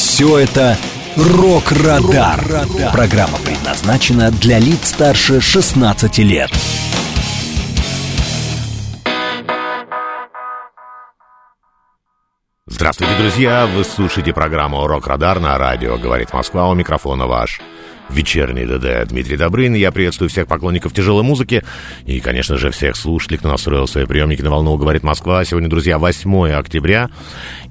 Все это «Рок-Радар». Программа предназначена для лиц старше 16 лет. Здравствуйте, друзья! Вы слушаете программу «Рок-Радар» на радио «Говорит Москва». У микрофона ваш вечерний ДД Дмитрий Добрын. Я приветствую всех поклонников тяжелой музыки и, конечно же, всех слушателей, кто настроил свои приемники на волну «Говорит Москва». Сегодня, друзья, 8 октября,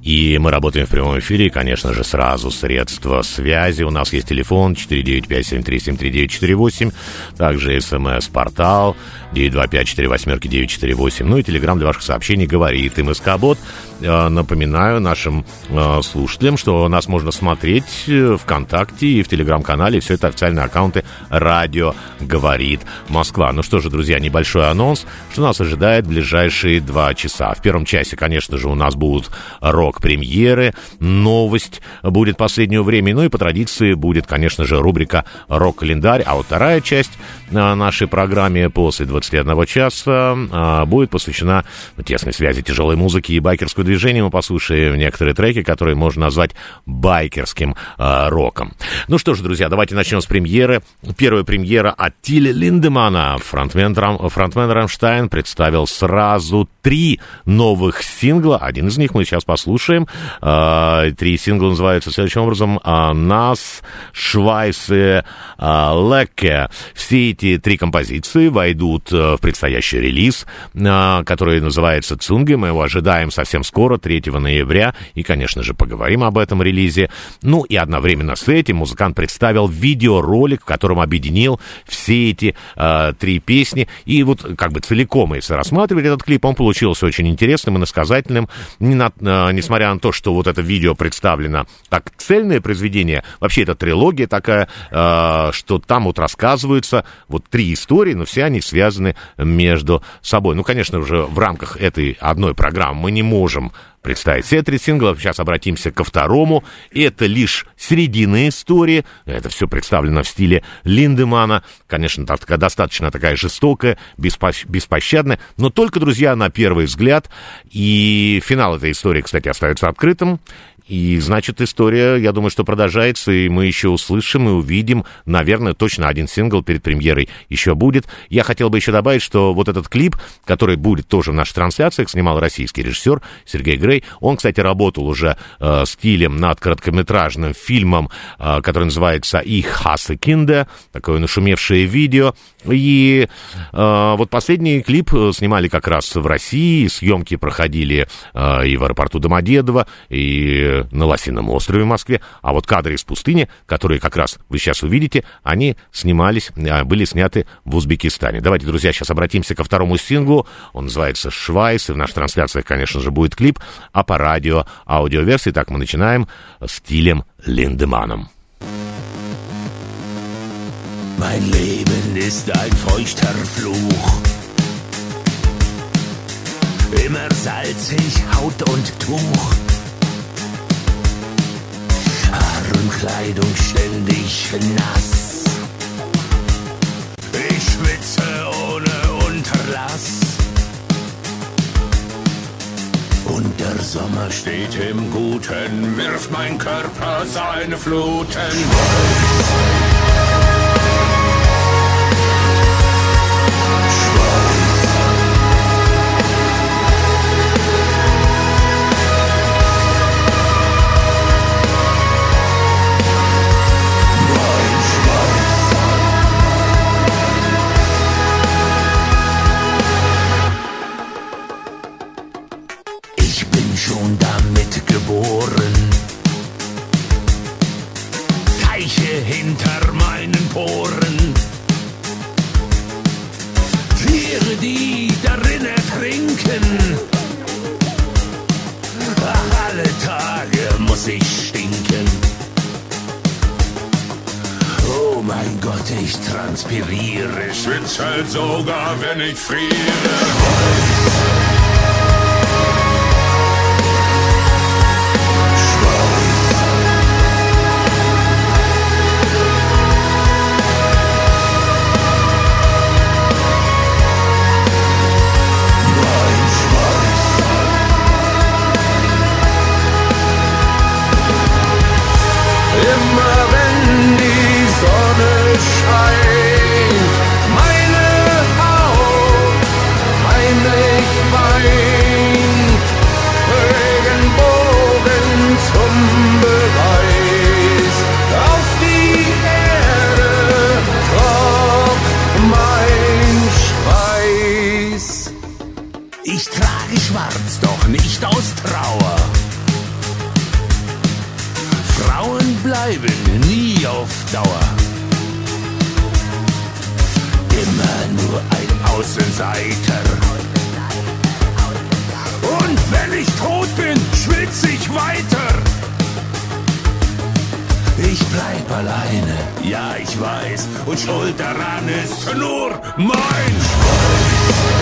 и мы работаем в прямом эфире, и, конечно же, сразу средства связи. У нас есть телефон 495-7373-948, также смс-портал 925-48-948, ну и телеграмм для ваших сообщений «Говорит МСК-бот». Э, напоминаю нашим э, слушателям, что нас можно смотреть э, ВКонтакте и в Телеграм-канале. Все это официальные аккаунты «Радио говорит Москва». Ну что же, друзья, небольшой анонс, что нас ожидает в ближайшие два часа. В первом часе, конечно же, у нас будут рок-премьеры, новость будет последнего времени, ну и по традиции будет, конечно же, рубрика «Рок-календарь», а вот вторая часть нашей программе после 21 часа будет посвящена тесной связи тяжелой музыки и байкерского движения. Мы послушаем некоторые треки, которые можно назвать байкерским роком. Ну что ж, друзья, давайте начнем с премьеры. Первая премьера от Тиля Линдемана. Фронтмен, фронтмен Рамштайн представил сразу три новых сингла. Один из них мы сейчас послушаем. А, три сингла называются следующим образом. А, «Нас», «Швайс» и а, «Лекке». Все эти три композиции войдут в предстоящий релиз, который называется «Цунги». Мы его ожидаем совсем скоро, 3 ноября. И, конечно же, поговорим об этом релизе. Ну и одновременно с этим музыкант представил видеоролик, в котором объединил все эти э, три песни. И вот как бы целиком, если рассматривать этот клип, он получился очень интересным и насказательным. Не на, э, несмотря на то, что вот это видео представлено как цельное произведение, вообще это трилогия такая, э, что там вот рассказываются вот три истории, но все они связаны между собой. Ну, конечно, уже в рамках этой одной программы мы не можем представить все три сингла. Сейчас обратимся ко второму. Это лишь середина истории. Это все представлено в стиле Линдемана. Конечно, достаточно такая жестокая, беспощадная. Но только, друзья, на первый взгляд. И финал этой истории, кстати, остается открытым. И, значит, история, я думаю, что продолжается, и мы еще услышим и увидим, наверное, точно один сингл перед премьерой еще будет. Я хотел бы еще добавить, что вот этот клип, который будет тоже в наших трансляциях, снимал российский режиссер Сергей Грей. Он, кстати, работал уже э, стилем над короткометражным фильмом, э, который называется «Ich hasse Kinder», такое нашумевшее видео. И э, вот последний клип снимали как раз в России, съемки проходили э, и в аэропорту Домодедово, и на Лосином острове в Москве, а вот кадры из пустыни, которые как раз вы сейчас увидите, они снимались, а, были сняты в Узбекистане. Давайте, друзья, сейчас обратимся ко второму синглу. Он называется «Швайс», и в наших трансляциях, конечно же, будет клип, а по радио аудиоверсии. Так мы начинаем стилем Линдеманом. Mein Leben ist ein feuchter Fluch. Immer salzig, Haut und Tuch. Und Kleidung ständig nass. Ich schwitze ohne Unterlass. Und der Sommer steht im Guten, wirft mein Körper seine Fluten. lass ich stinken. Oh mein Gott, ich transpiriere, schwitze halt sogar, wenn ich friere. Schwarz, doch nicht aus Trauer. Frauen bleiben nie auf Dauer. Immer nur ein Außenseiter. Und wenn ich tot bin, schwitz ich weiter. Ich bleib alleine, ja ich weiß, und schuld daran ist nur mein Immer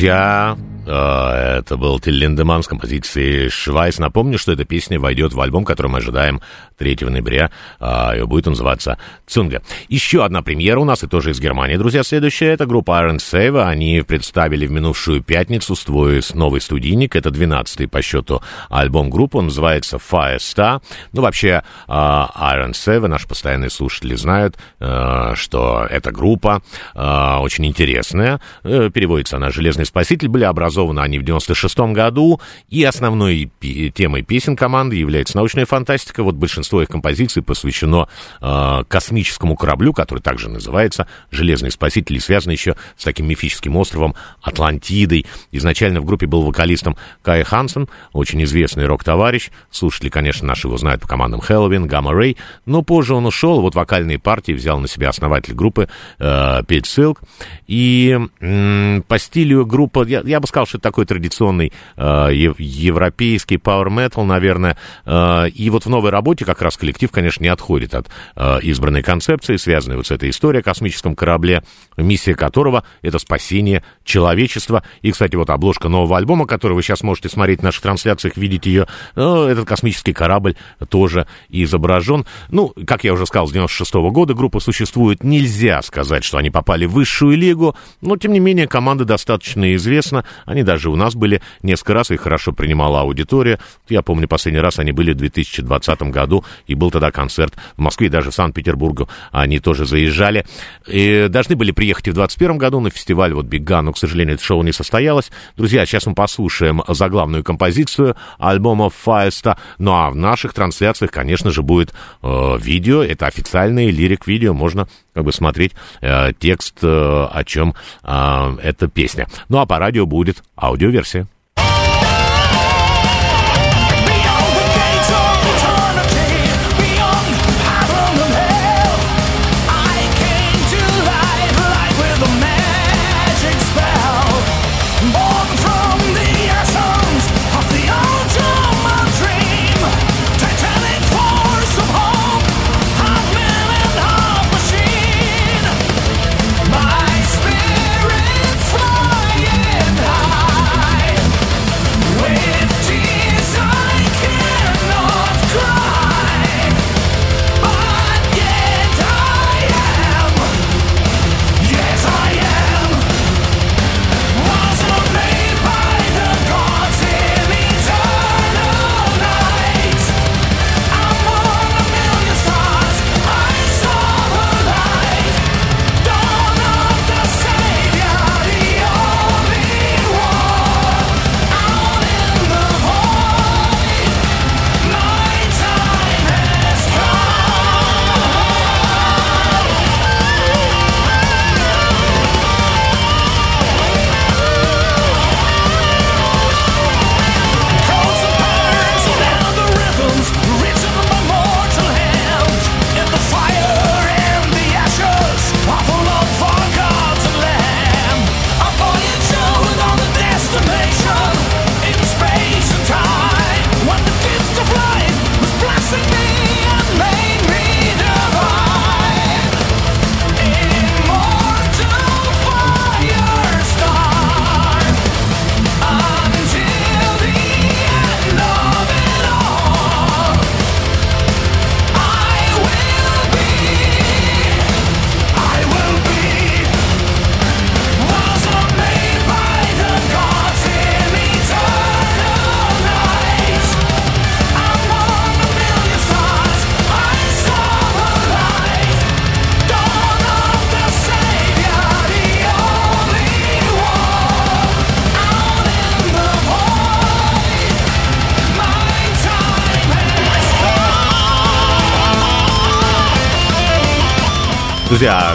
Друзья, э, это был Тиль Линдеман с композицией «Швайс». Напомню, что эта песня войдет в альбом, который мы ожидаем 3 ноября. А, И будет называться «Цунга». Еще одна премьера у нас, и тоже из Германии, друзья, следующая. Это группа Iron Save. Они представили в минувшую пятницу свой новый студийник. Это 12-й по счету альбом группы. Он называется Firestar. Ну, вообще, а, Iron Save, наши постоянные слушатели знают, э, что эта группа э, очень интересная. Э, Переводится она «Железный спаситель». Были образованы они в 96 году. И основной темой песен команды является научная фантастика. Вот большинство их композиций посвящено э, космическому кораблю, который также называется «Железный спаситель», и связан еще с таким мифическим островом Атлантидой. Изначально в группе был вокалистом Кай Хансен, очень известный рок-товарищ. Слушатели, конечно, наши его знают по командам Хэллоуин, Гамма Рэй. Но позже он ушел, вот вокальные партии взял на себя основатель группы э, Пит Силк. И м, по стилю группа, я, я бы сказал, что это такой традиционный э, ев- европейский power metal, наверное. Э, и вот в новой работе как раз коллектив, конечно, не отходит от э, избранной концепции, связанной вот с этой историей о космическом корабле, миссия которого — это спасение человечества. И, кстати, вот обложка нового альбома, который вы сейчас можете смотреть в наших трансляциях, видеть ее, э, этот космический корабль тоже изображен. Ну, как я уже сказал, с 96 года группа существует. Нельзя сказать, что они попали в высшую лигу, но, тем не менее, команда достаточно известна. Они даже у нас были несколько раз, их хорошо принимала аудитория. Я помню, последний раз они были в 2020 году, и был тогда концерт в Москве, и даже в Санкт-Петербургу они тоже заезжали. И должны были приехать и в 2021 году на фестиваль вот Big но, к сожалению, это шоу не состоялось. Друзья, сейчас мы послушаем заглавную композицию альбома Фаеста. Ну а в наших трансляциях, конечно же, будет э, видео. Это официальное лирик-видео. Можно бы смотреть э, текст, э, о чем э, эта песня. Ну а по радио будет аудиоверсия.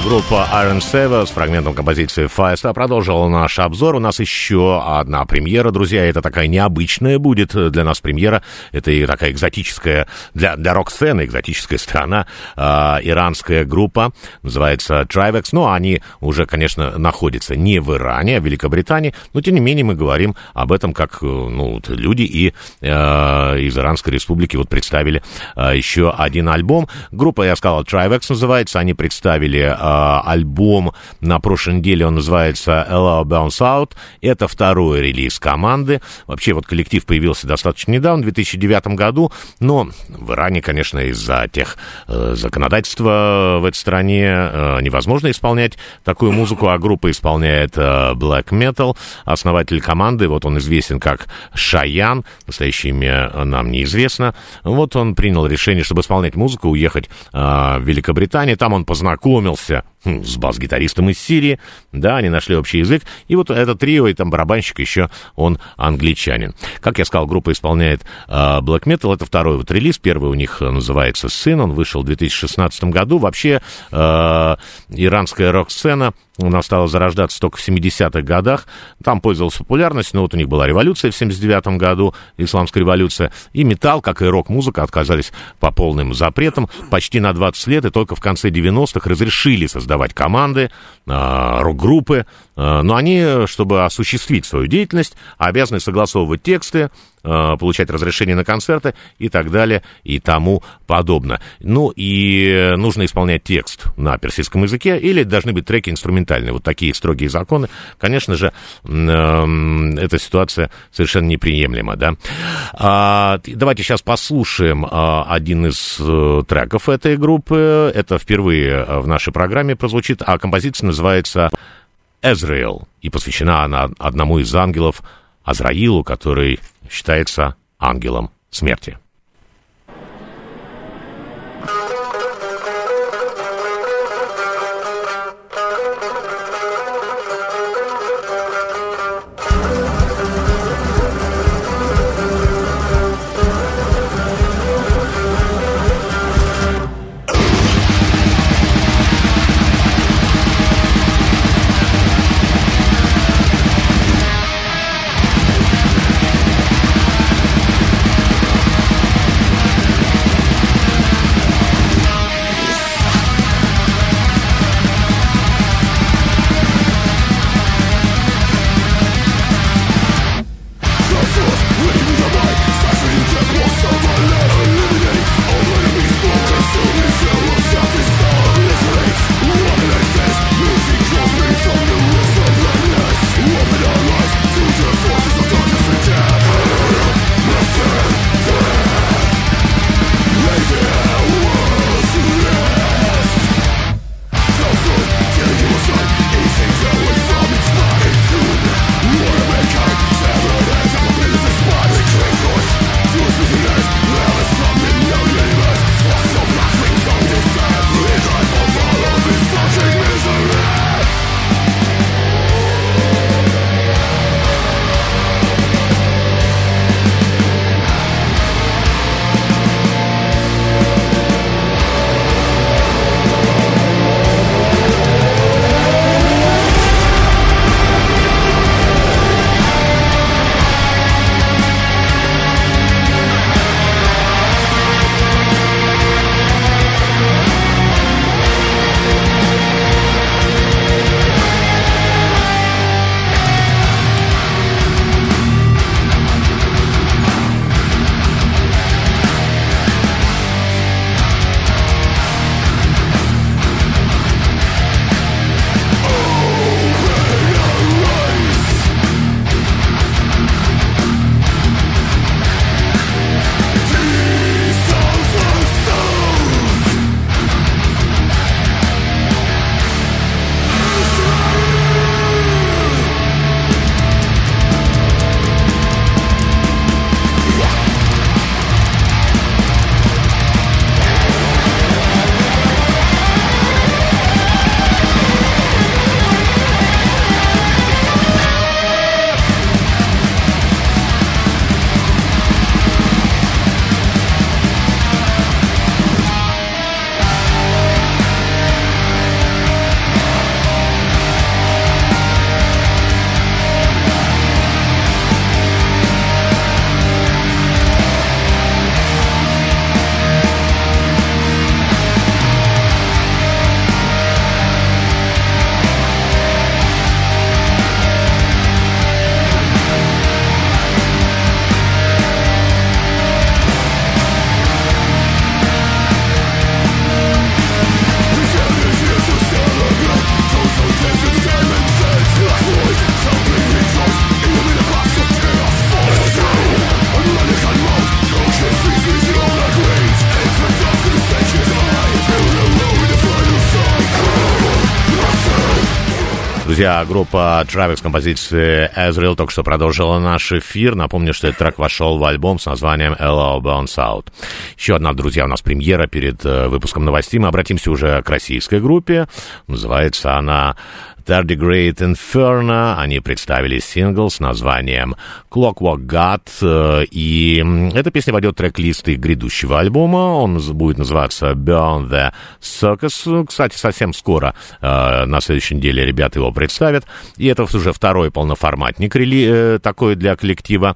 Группа Iron Seven с фрагментом композиции Firestar продолжила наш обзор. У нас еще одна премьера, друзья. Это такая необычная будет для нас премьера. Это и такая экзотическая, для, для рок-сцены экзотическая страна. Э, иранская группа, называется Trivex. Но они уже, конечно, находятся не в Иране, а в Великобритании. Но, тем не менее, мы говорим об этом как ну, люди и э, из Иранской республики вот представили э, еще один альбом. Группа, я сказал, Trivex называется. Они представили э, альбом на прошлой неделе, он называется Allow Bounce Out. Это второй релиз команды. Вообще вот коллектив появился достаточно недавно, в 2009 году, но в Иране, конечно, из-за тех э, законодательства в этой стране э, невозможно исполнять такую музыку, а группа исполняет э, Black Metal. Основатель команды, вот он известен как Шаян, настоящее имя нам неизвестно. Вот он принял решение, чтобы исполнять музыку, уехать э, в Великобританию. Там он познакомился Yeah. С бас-гитаристом из Сирии, да, они нашли общий язык, и вот это трио, и там барабанщик еще, он англичанин. Как я сказал, группа исполняет э, Black Metal, это второй вот релиз, первый у них называется «Сын», он вышел в 2016 году, вообще э, иранская рок-сцена она стала зарождаться только в 70-х годах. Там пользовалась популярностью, но вот у них была революция в 79-м году, исламская революция. И металл, как и рок-музыка, отказались по полным запретам. Почти на 20 лет, и только в конце 90-х разрешили создавать команды, э, рок-группы. Э, но они, чтобы осуществить свою деятельность, обязаны согласовывать тексты, получать разрешение на концерты и так далее и тому подобное. Ну и нужно исполнять текст на персидском языке или должны быть треки инструментальные. Вот такие строгие законы. Конечно же, эм, эта ситуация совершенно неприемлема, да. А, давайте сейчас послушаем а, один из э, треков этой группы. Это впервые в нашей программе прозвучит, а композиция называется «Эзраил» и посвящена она одному из ангелов Азраилу, который считается ангелом смерти. Друзья, группа Travis композиции Ezreal только что продолжила наш эфир. Напомню, что этот трек вошел в альбом с названием Hello Bounce Out. Еще одна, друзья, у нас премьера перед э, выпуском новостей. Мы обратимся уже к российской группе. Называется она Tardigrade Inferno. Они представили сингл с названием Clockwork God. Э, и эта песня войдет в трек-лист грядущего альбома. Он будет называться Beyond the Circus. Кстати, совсем скоро, э, на следующей неделе, ребята его представят. И это уже второй полноформатник э, такой для коллектива.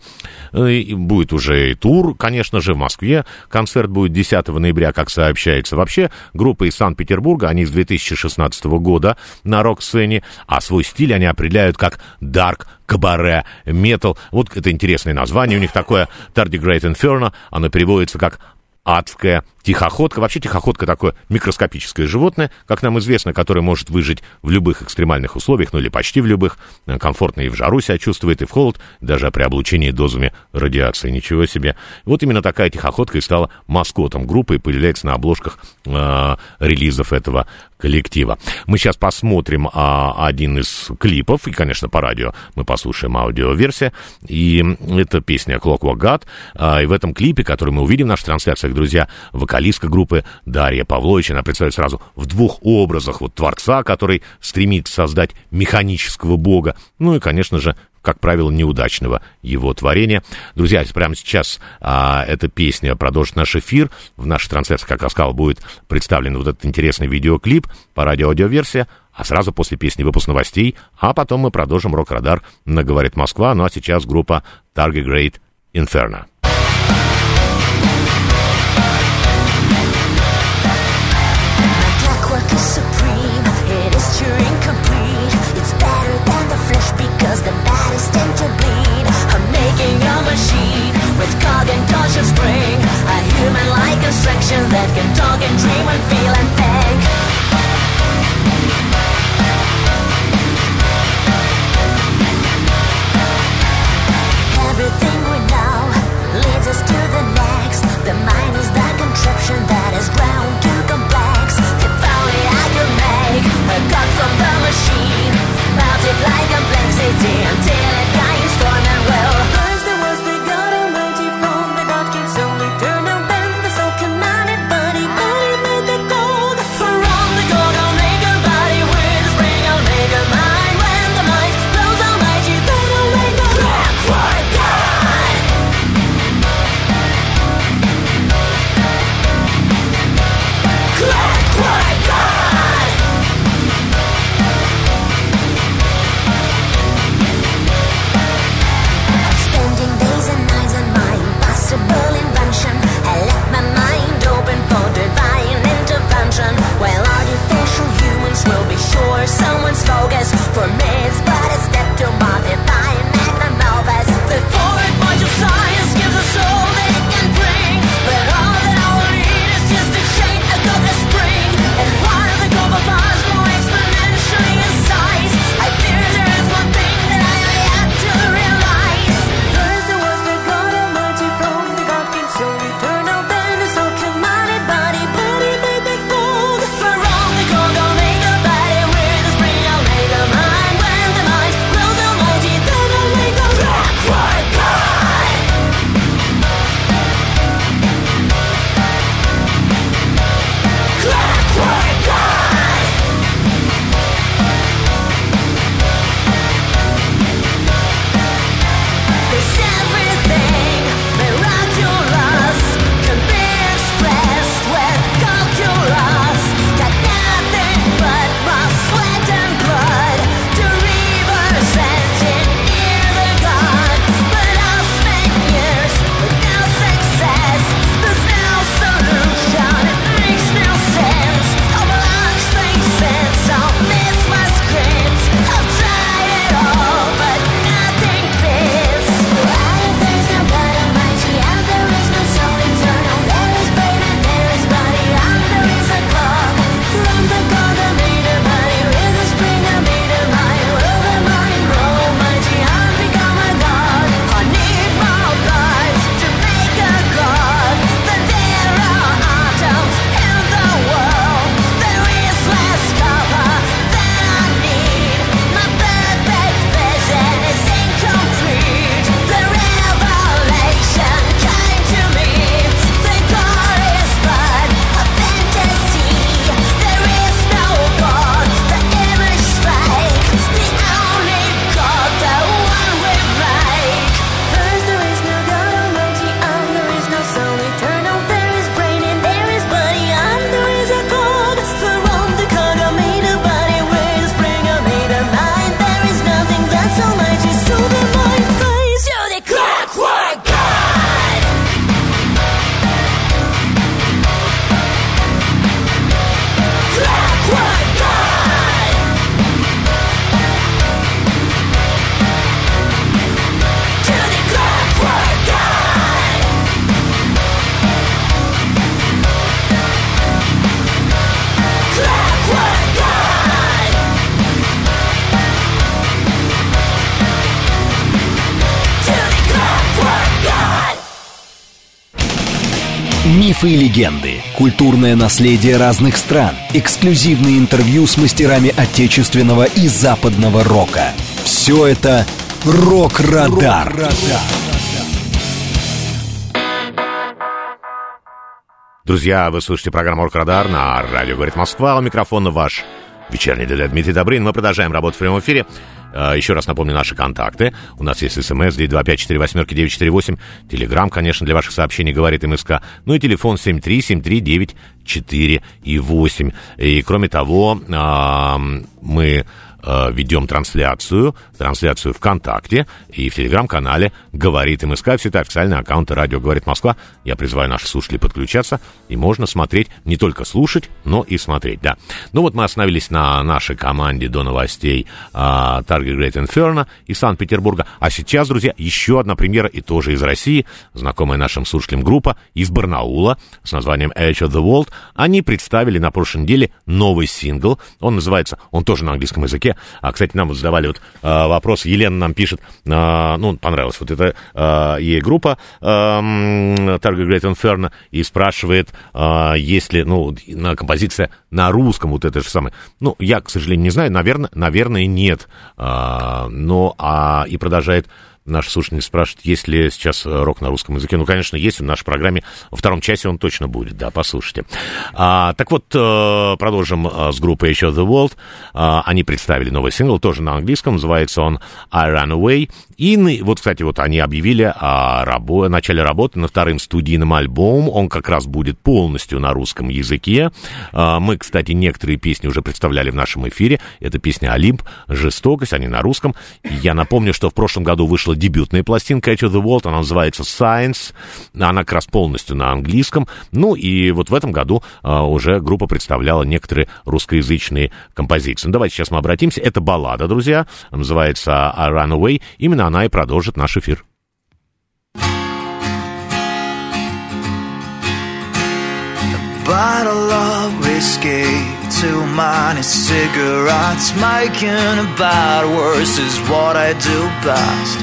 Будет уже и тур, конечно же, в Москве. Концерт будет 10 ноября, как сообщается. Вообще, группа из Санкт-Петербурга, они с 2016 года на рок-сцене а свой стиль они определяют как dark кабаре, метал. Вот это интересное название у них такое, Tardigrade Inferno, оно переводится как адская тихоходка. Вообще тихоходка такое микроскопическое животное, как нам известно, которое может выжить в любых экстремальных условиях, ну или почти в любых, э, комфортно и в жару себя чувствует, и в холод, даже при облучении дозами радиации. Ничего себе. Вот именно такая тихоходка и стала маскотом группы и появляется на обложках э, релизов этого коллектива. Мы сейчас посмотрим а, один из клипов, и, конечно, по радио мы послушаем аудиоверсия, и это песня Clockwork God, а, и в этом клипе, который мы увидим в наших трансляциях, друзья, вокалистка группы Дарья Павлович, она представляет сразу в двух образах, вот творца, который стремится создать механического бога, ну и, конечно же, как правило, неудачного его творения. Друзья, прямо сейчас а, эта песня продолжит наш эфир. В нашей трансляции, как я сказал, будет представлен вот этот интересный видеоклип по радио-аудиоверсия, а сразу после песни выпуск новостей, а потом мы продолжим «Рок-радар» на «Говорит Москва», ну а сейчас группа Target Great Inferno. Because the bodies tend to bleed. I'm making a machine with cog and torsion spring. A human-like construction that can talk and dream and feel and think. Everything we know leads us to the next. The mind is the contraption that damn, damn For me, Мифы и легенды, культурное наследие разных стран, эксклюзивные интервью с мастерами отечественного и западного рока. Все это «Рок-Радар». Друзья, вы слушаете программу «Рок-Радар» на радио «Говорит Москва». У микрофона ваш вечерний ДД Дмитрий Добрын. Мы продолжаем работать в прямом эфире. А, Еще раз напомню наши контакты. У нас есть смс 925-48-948. Телеграмм, конечно, для ваших сообщений говорит МСК. Ну и телефон 7373948. и 8. И кроме того, мы а, ведем трансляцию, трансляцию ВКонтакте и в Телеграм-канале «Говорит МСК». Все это официальные аккаунты «Радио Говорит Москва». Я призываю наших слушателей подключаться, и можно смотреть, не только слушать, но и смотреть, да. Ну вот мы остановились на нашей команде до новостей а, Target Great Inferno из Санкт-Петербурга. А сейчас, друзья, еще одна премьера, и тоже из России, знакомая нашим слушателям группа из Барнаула с названием Edge of the World. Они представили на прошлой неделе новый сингл. Он называется, он тоже на английском языке, а, кстати, нам вот задавали вот а, вопрос, Елена нам пишет, а, ну, понравилась вот эта а, ей группа а, Target Great Inferno и спрашивает, а, есть ли, ну, на композиция на русском вот это же самое. Ну, я, к сожалению, не знаю, наверное, наверное, нет. А, но, а, и продолжает Наш слушатель спрашивает, есть ли сейчас э, рок на русском языке. Ну, конечно, есть в нашей программе. Во втором часе он точно будет, да, послушайте. А, так вот, э, продолжим э, с группой еще The World. А, они представили новый сингл, тоже на английском, называется он I Run Away. И вот, кстати, вот они объявили о, рабо- о начале работы над вторым студийным альбомом. Он как раз будет полностью на русском языке. А, мы, кстати, некоторые песни уже представляли в нашем эфире. Это песня «Олимп», «Жестокость», они на русском. Я напомню, что в прошлом году вышла дебютная пластинка Edge of the World, она называется Science, она как раз полностью на английском. Ну и вот в этом году а, уже группа представляла некоторые русскоязычные композиции. Ну, давайте сейчас мы обратимся. Это баллада, друзья, называется I Run Away. Именно она и продолжит наш эфир. bottle of whiskey, two many cigarettes, making a bad worse is what I do best.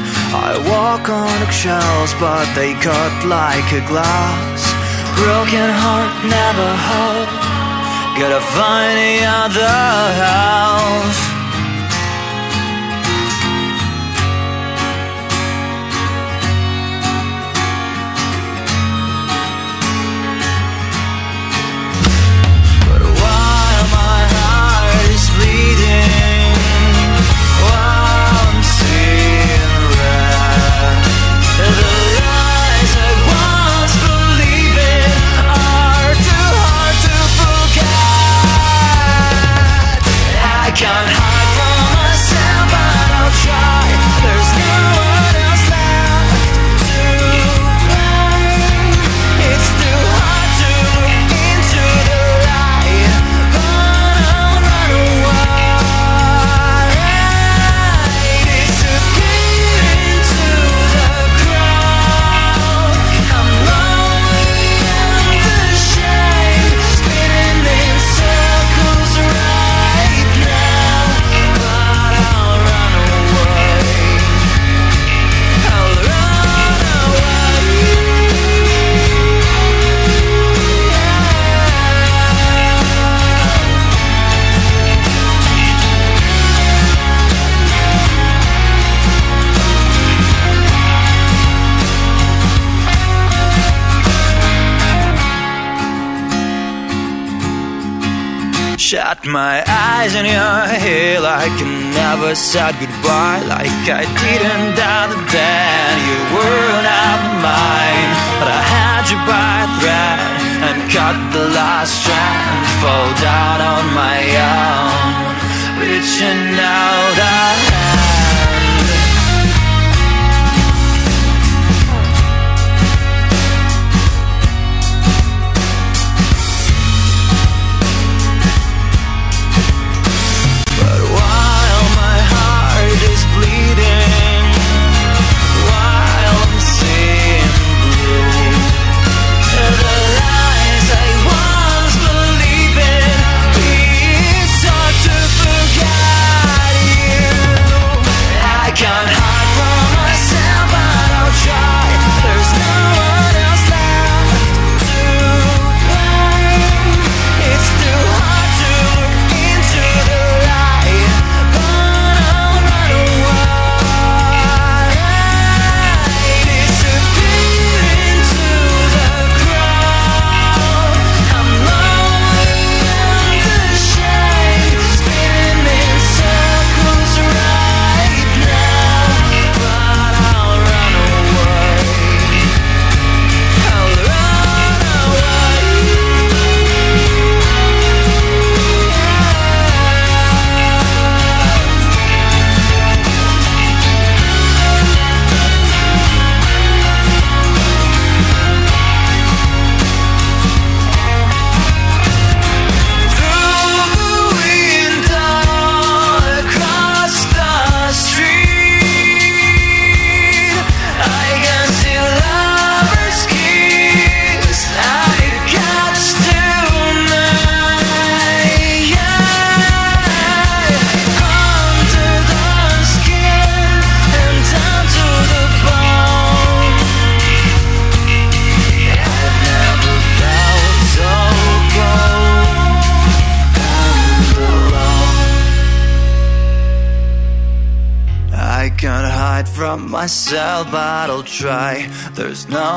I walk on eggshells, but they cut like a glass. Broken heart never hope. Gotta find the other half. Shut my eyes in your hair like I never said goodbye, like I didn't die the day you were not mine. But I had you by a thread and cut the last strand, fall down on my own, reaching out a There's no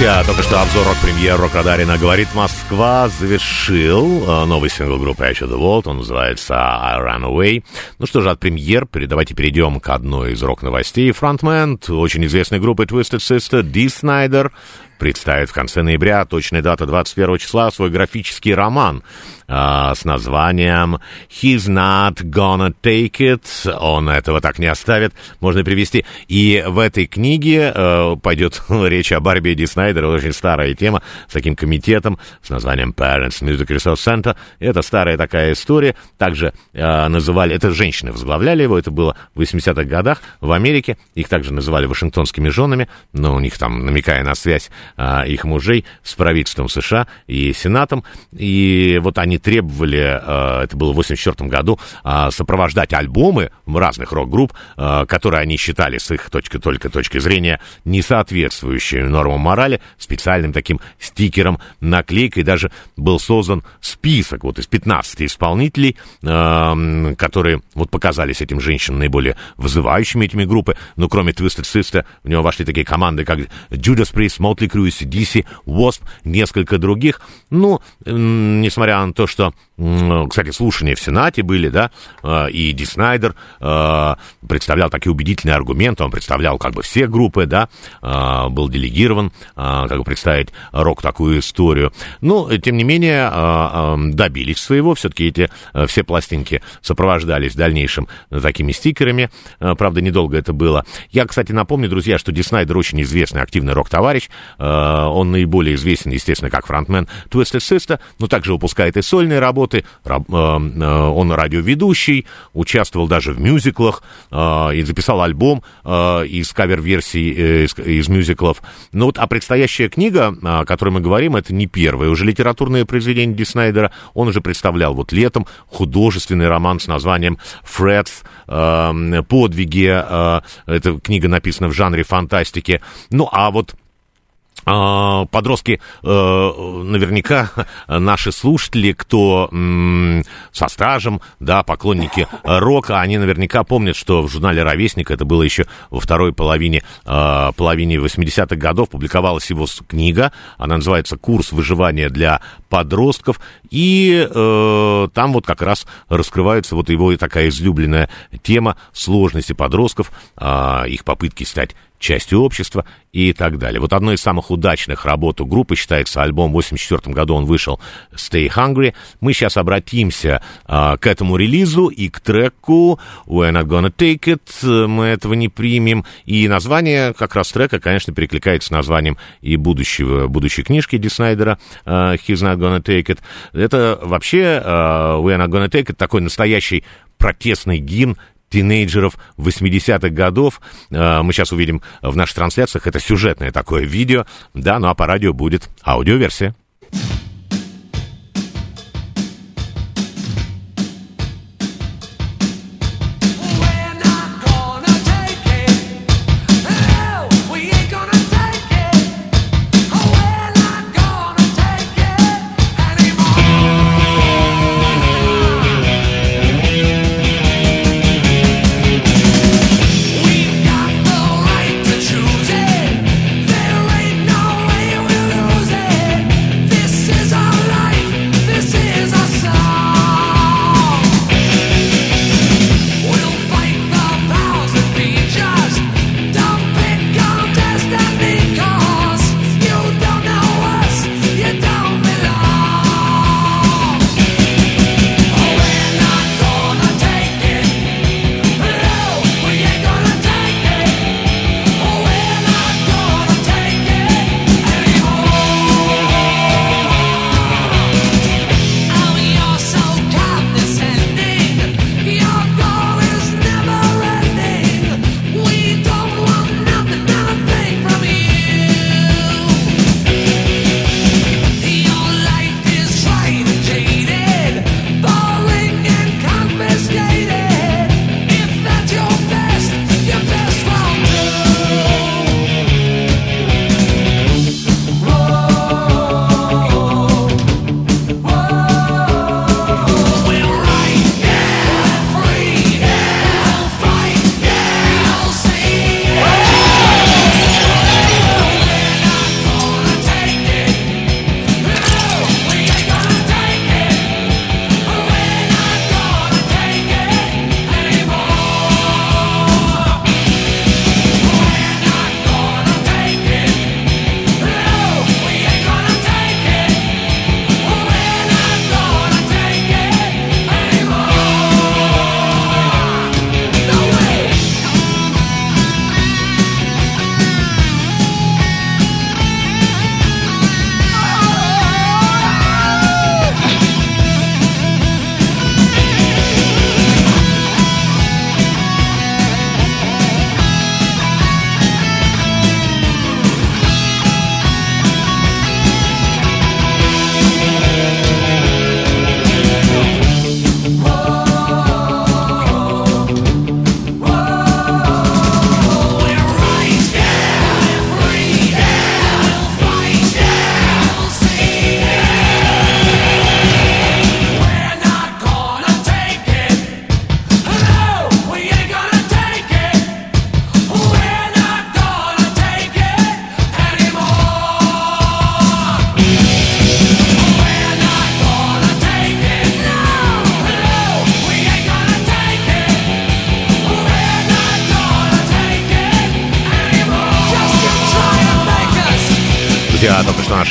Друзья, только что обзор рок-премьер Рок-Радарина «Говорит Москва» завершил э, новый сингл группы of the World. Он называется I Run Away. Ну что же, от премьер давайте перейдем к одной из рок-новостей. Фронтмен очень известной группы Twisted Sister Ди Снайдер представит в конце ноября, точная дата 21 числа, свой графический роман а, с названием «He's not gonna take it». Он этого так не оставит, можно привести. И в этой книге э, пойдет речь о борьбе Ди Снайдера, очень старая тема, с таким комитетом с названием Parents Music Resource Center. Это старая такая история. Также э, называли, это женщины возглавляли его, это было в 80-х годах в Америке. Их также называли вашингтонскими женами, но у них там, намекая на связь а, их мужей с правительством США и Сенатом. И вот они требовали, а, это было в 84 году, а, сопровождать альбомы разных рок-групп, а, которые они считали с их точки, только точки зрения не соответствующие нормам морали, специальным таким стикером, наклейкой. Даже был создан список вот из 15 исполнителей, а, которые вот показались этим женщинам наиболее вызывающими этими группы. Ну, кроме Twisted Sister, в него вошли такие команды, как Judas Priest, Motley Crue, DC, Wasp, несколько других. Ну, несмотря на то, что, кстати, слушания в Сенате были, да, э, и Ди Снайдер э, представлял такие убедительные аргументы, он представлял как бы все группы, да, э, был делегирован, как бы представить рок такую историю. Но, тем не менее, добились своего, все-таки эти все пластинки сопровождались в дальнейшем такими стикерами, правда, недолго это было. Я, кстати, напомню, друзья, что Ди Снайдер очень известный активный рок-товарищ, он наиболее известен, естественно, как фронтмен Twisted Sister, но также выпускает и сольные работы, Раб- э, э, он радиоведущий, участвовал даже в мюзиклах э, и записал альбом из кавер-версий из, из мюзиклов. Ну вот, а предстоящая книга, о которой мы говорим, это не первое уже литературное произведение Ди Снайдера, он уже представлял вот летом художественный роман с названием «Фредс», э, подвиги, э, эта книга написана в жанре фантастики. Ну, а вот Подростки, э, наверняка наши слушатели, кто со стажем, да, поклонники рока, они наверняка помнят, что в журнале «Ровесник», это было еще во второй половине, э, половине 80-х годов, публиковалась его книга, она называется «Курс выживания для подростков», и э, там вот как раз раскрывается вот его такая излюбленная тема сложности подростков, а, их попытки стать частью общества и так далее. Вот одной из самых удачных работ у группы считается альбом в 84 году, он вышел Stay Hungry. Мы сейчас обратимся а, к этому релизу и к треку We're Not Gonna Take It, мы этого не примем. И название как раз трека, конечно, перекликается с названием и будущего, будущей книжки Ди Снайдера а, He's Not Gonna Take It. Это вообще а, We're Not Gonna Take It такой настоящий протестный гимн тинейджеров 80-х годов. Э, Мы сейчас увидим в наших трансляциях. Это сюжетное такое видео. Да, ну а по радио будет аудиоверсия.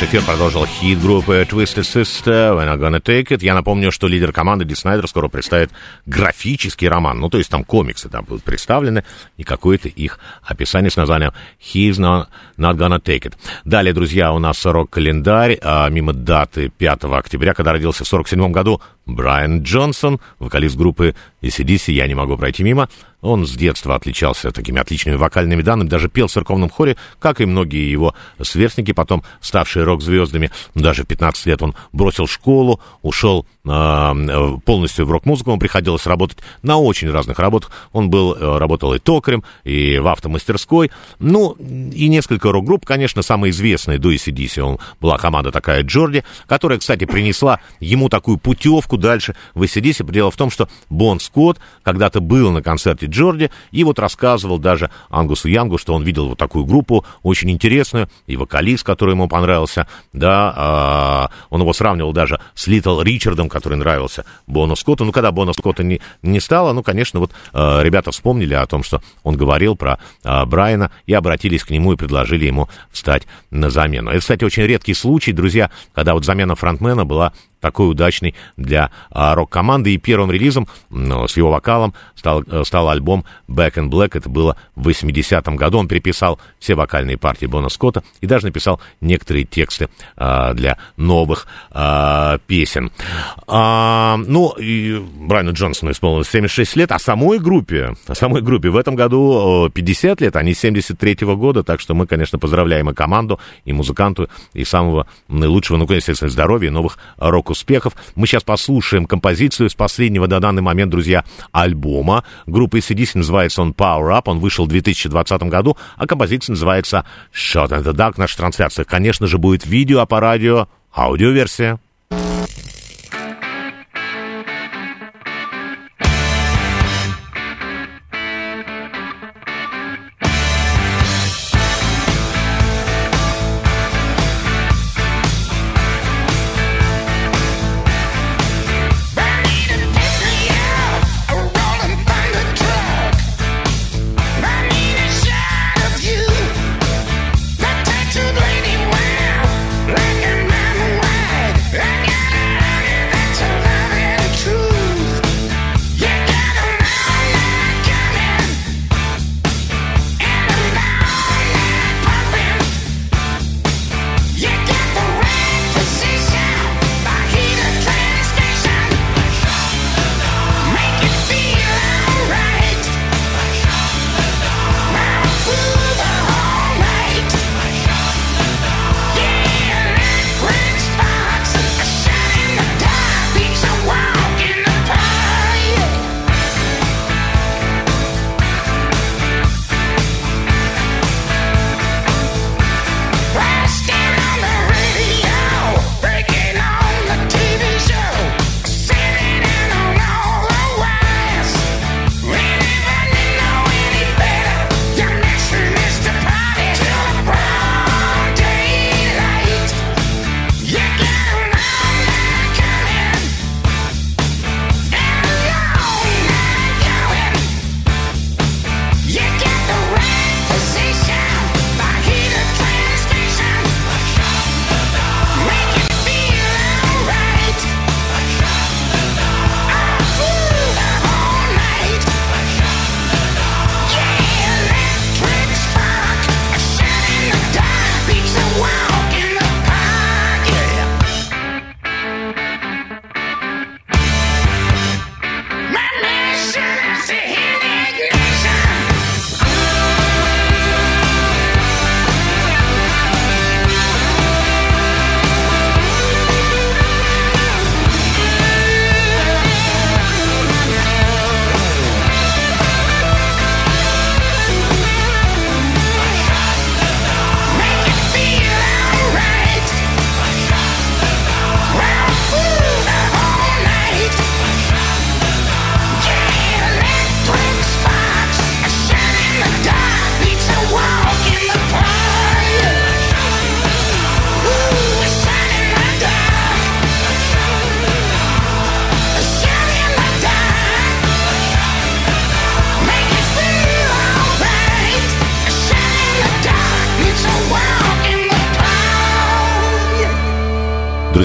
Эфир продолжил хит группы Twisted Sister, When I'm Gonna Take It. Я напомню, что лидер команды Ди Снайдер скоро представит графический роман. Ну, то есть там комиксы там будут представлены и какое-то их описание с названием He's Not, not Gonna Take It. Далее, друзья, у нас рок-календарь. А, мимо даты 5 октября, когда родился в 47 году Брайан Джонсон, вокалист группы ACDC, я не могу пройти мимо. Он с детства отличался такими отличными вокальными данными, даже пел в церковном хоре, как и многие его сверстники, потом ставшие рок-звездами. Даже в 15 лет он бросил школу, ушел полностью в рок-музыку, ему приходилось работать на очень разных работах. Он был, э, работал и токарем, и в автомастерской, ну, и несколько рок-групп, конечно, самые известные до ACDC, была команда такая Джорди, которая, кстати, принесла ему такую путевку дальше в ACDC. Дело в том, что Бон Скотт когда-то был на концерте Джорди и вот рассказывал даже Ангусу Янгу, что он видел вот такую группу очень интересную, и вокалист, который ему понравился, да, а, он его сравнивал даже с Литл Ричардом, который нравился Бону Скотту. Ну, когда Бона Скотта не, не стало, ну, конечно, вот а, ребята вспомнили о том, что он говорил про а, Брайана и обратились к нему и предложили ему встать на замену. Это, кстати, очень редкий случай, друзья, когда вот замена фронтмена была такой удачный для а, рок-команды. И первым релизом ну, с его вокалом стал, э, стал альбом Back in Black. Это было в 80-м году. Он переписал все вокальные партии Бона Скотта и даже написал некоторые тексты а, для новых а, песен. А, ну, и Брайану Джонсону исполнилось 76 лет, а самой группе, а самой группе в этом году 50 лет, они 73-го года, так что мы, конечно, поздравляем и команду, и музыканту, и самого наилучшего, ну, естественно, здоровья и новых рок успехов. Мы сейчас послушаем композицию с последнего на данный момент, друзья, альбома группы ACDC. Называется он Power Up. Он вышел в 2020 году, а композиция называется Shot in the Dark. Наша трансляция, конечно же, будет видео, а по радио аудиоверсия.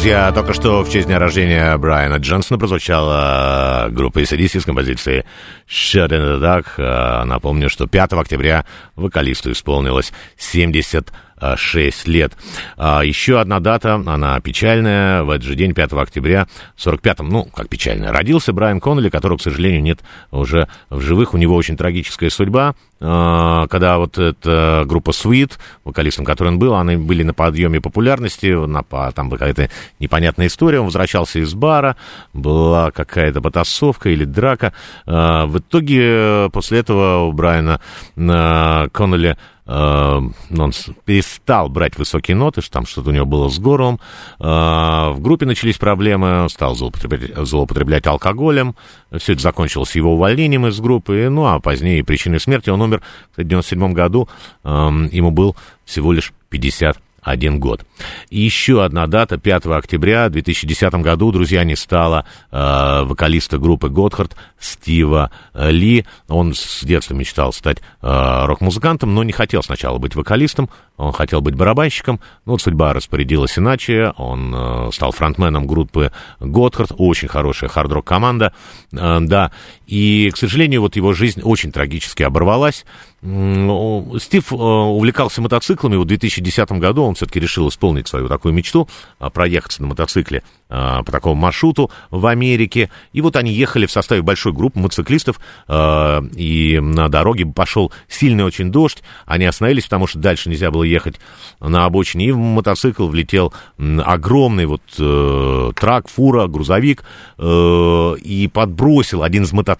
Друзья, только что в честь дня рождения Брайана Джонсона прозвучала группа ACDC с композицией Shut Dark. Напомню, что 5 октября вокалисту исполнилось 70 6 лет. А еще одна дата, она печальная. В этот же день, 5 октября, 45-м, ну, как печальная, родился Брайан Коннелли, которого, к сожалению, нет уже в живых. У него очень трагическая судьба. А, когда вот эта группа Sweet, вокалистом которой он был, они были на подъеме популярности, на, там была какая-то непонятная история, он возвращался из бара, была какая-то потасовка или драка. А, в итоге после этого у Брайана Коннелли Э, он перестал брать высокие ноты, что там что-то у него было с горлом. Э, в группе начались проблемы, он стал злоупотреблять, злоупотреблять алкоголем. Все это закончилось его увольнением из группы. Ну, а позднее причиной смерти он умер в 1997 году. Эм, ему был всего лишь 50 один год. И еще одна дата, 5 октября 2010 году, друзья, не стало э, вокалиста группы Готхард Стива э, Ли. Он с детства мечтал стать э, рок-музыкантом, но не хотел сначала быть вокалистом, он хотел быть барабанщиком, но вот судьба распорядилась иначе. Он э, стал фронтменом группы Готхард, очень хорошая хард-рок команда, э, да. И, к сожалению, вот его жизнь очень трагически оборвалась. Стив э, увлекался мотоциклами. В 2010 году он все-таки решил исполнить свою такую мечту, э, проехаться на мотоцикле э, по такому маршруту в Америке. И вот они ехали в составе большой группы мотоциклистов, и на дороге пошел сильный очень дождь. Они остановились, потому что дальше нельзя было ехать на обочине. И в мотоцикл влетел огромный вот трак, фура, грузовик, и подбросил один из мотоциклов,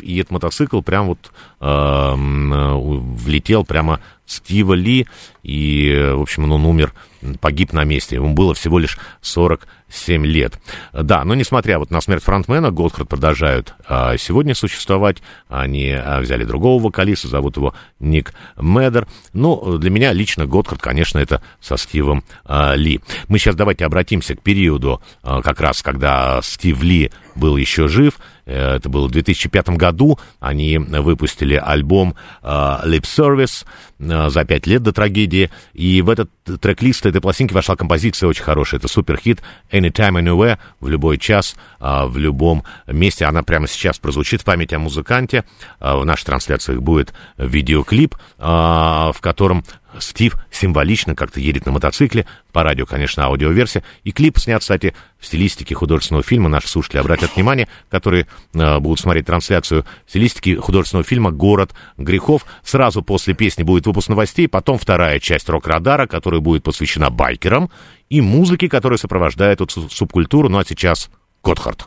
и этот мотоцикл прям вот влетел прямо Стива Ли, и, в общем, он умер, погиб на месте. Ему было всего лишь 47 лет. Да, но несмотря вот на смерть фронтмена, Готхард продолжают а, сегодня существовать. Они а, взяли другого вокалиста, зовут его Ник Медер. Ну, для меня лично Готхард, конечно, это со Стивом а, Ли. Мы сейчас давайте обратимся к периоду, а, как раз когда Стив Ли был еще жив. Э, это было в 2005 году. Они выпустили альбом uh, Lip Service uh, за пять лет до трагедии. И в этот трек-лист этой пластинки вошла композиция очень хорошая. Это суперхит Anytime, Anywhere, в любой час, в любом месте. Она прямо сейчас прозвучит в памяти о музыканте. В нашей трансляции будет видеоклип, в котором Стив символично как-то едет на мотоцикле, по радио, конечно, аудиоверсия, и клип снят, кстати, в стилистике художественного фильма, наши слушатели обратят внимание, которые э, будут смотреть трансляцию в стилистике художественного фильма «Город грехов». Сразу после песни будет выпуск новостей, потом вторая часть рок-радара, которая будет посвящена байкерам, и музыке, которая сопровождает эту субкультуру, ну а сейчас Котхарт.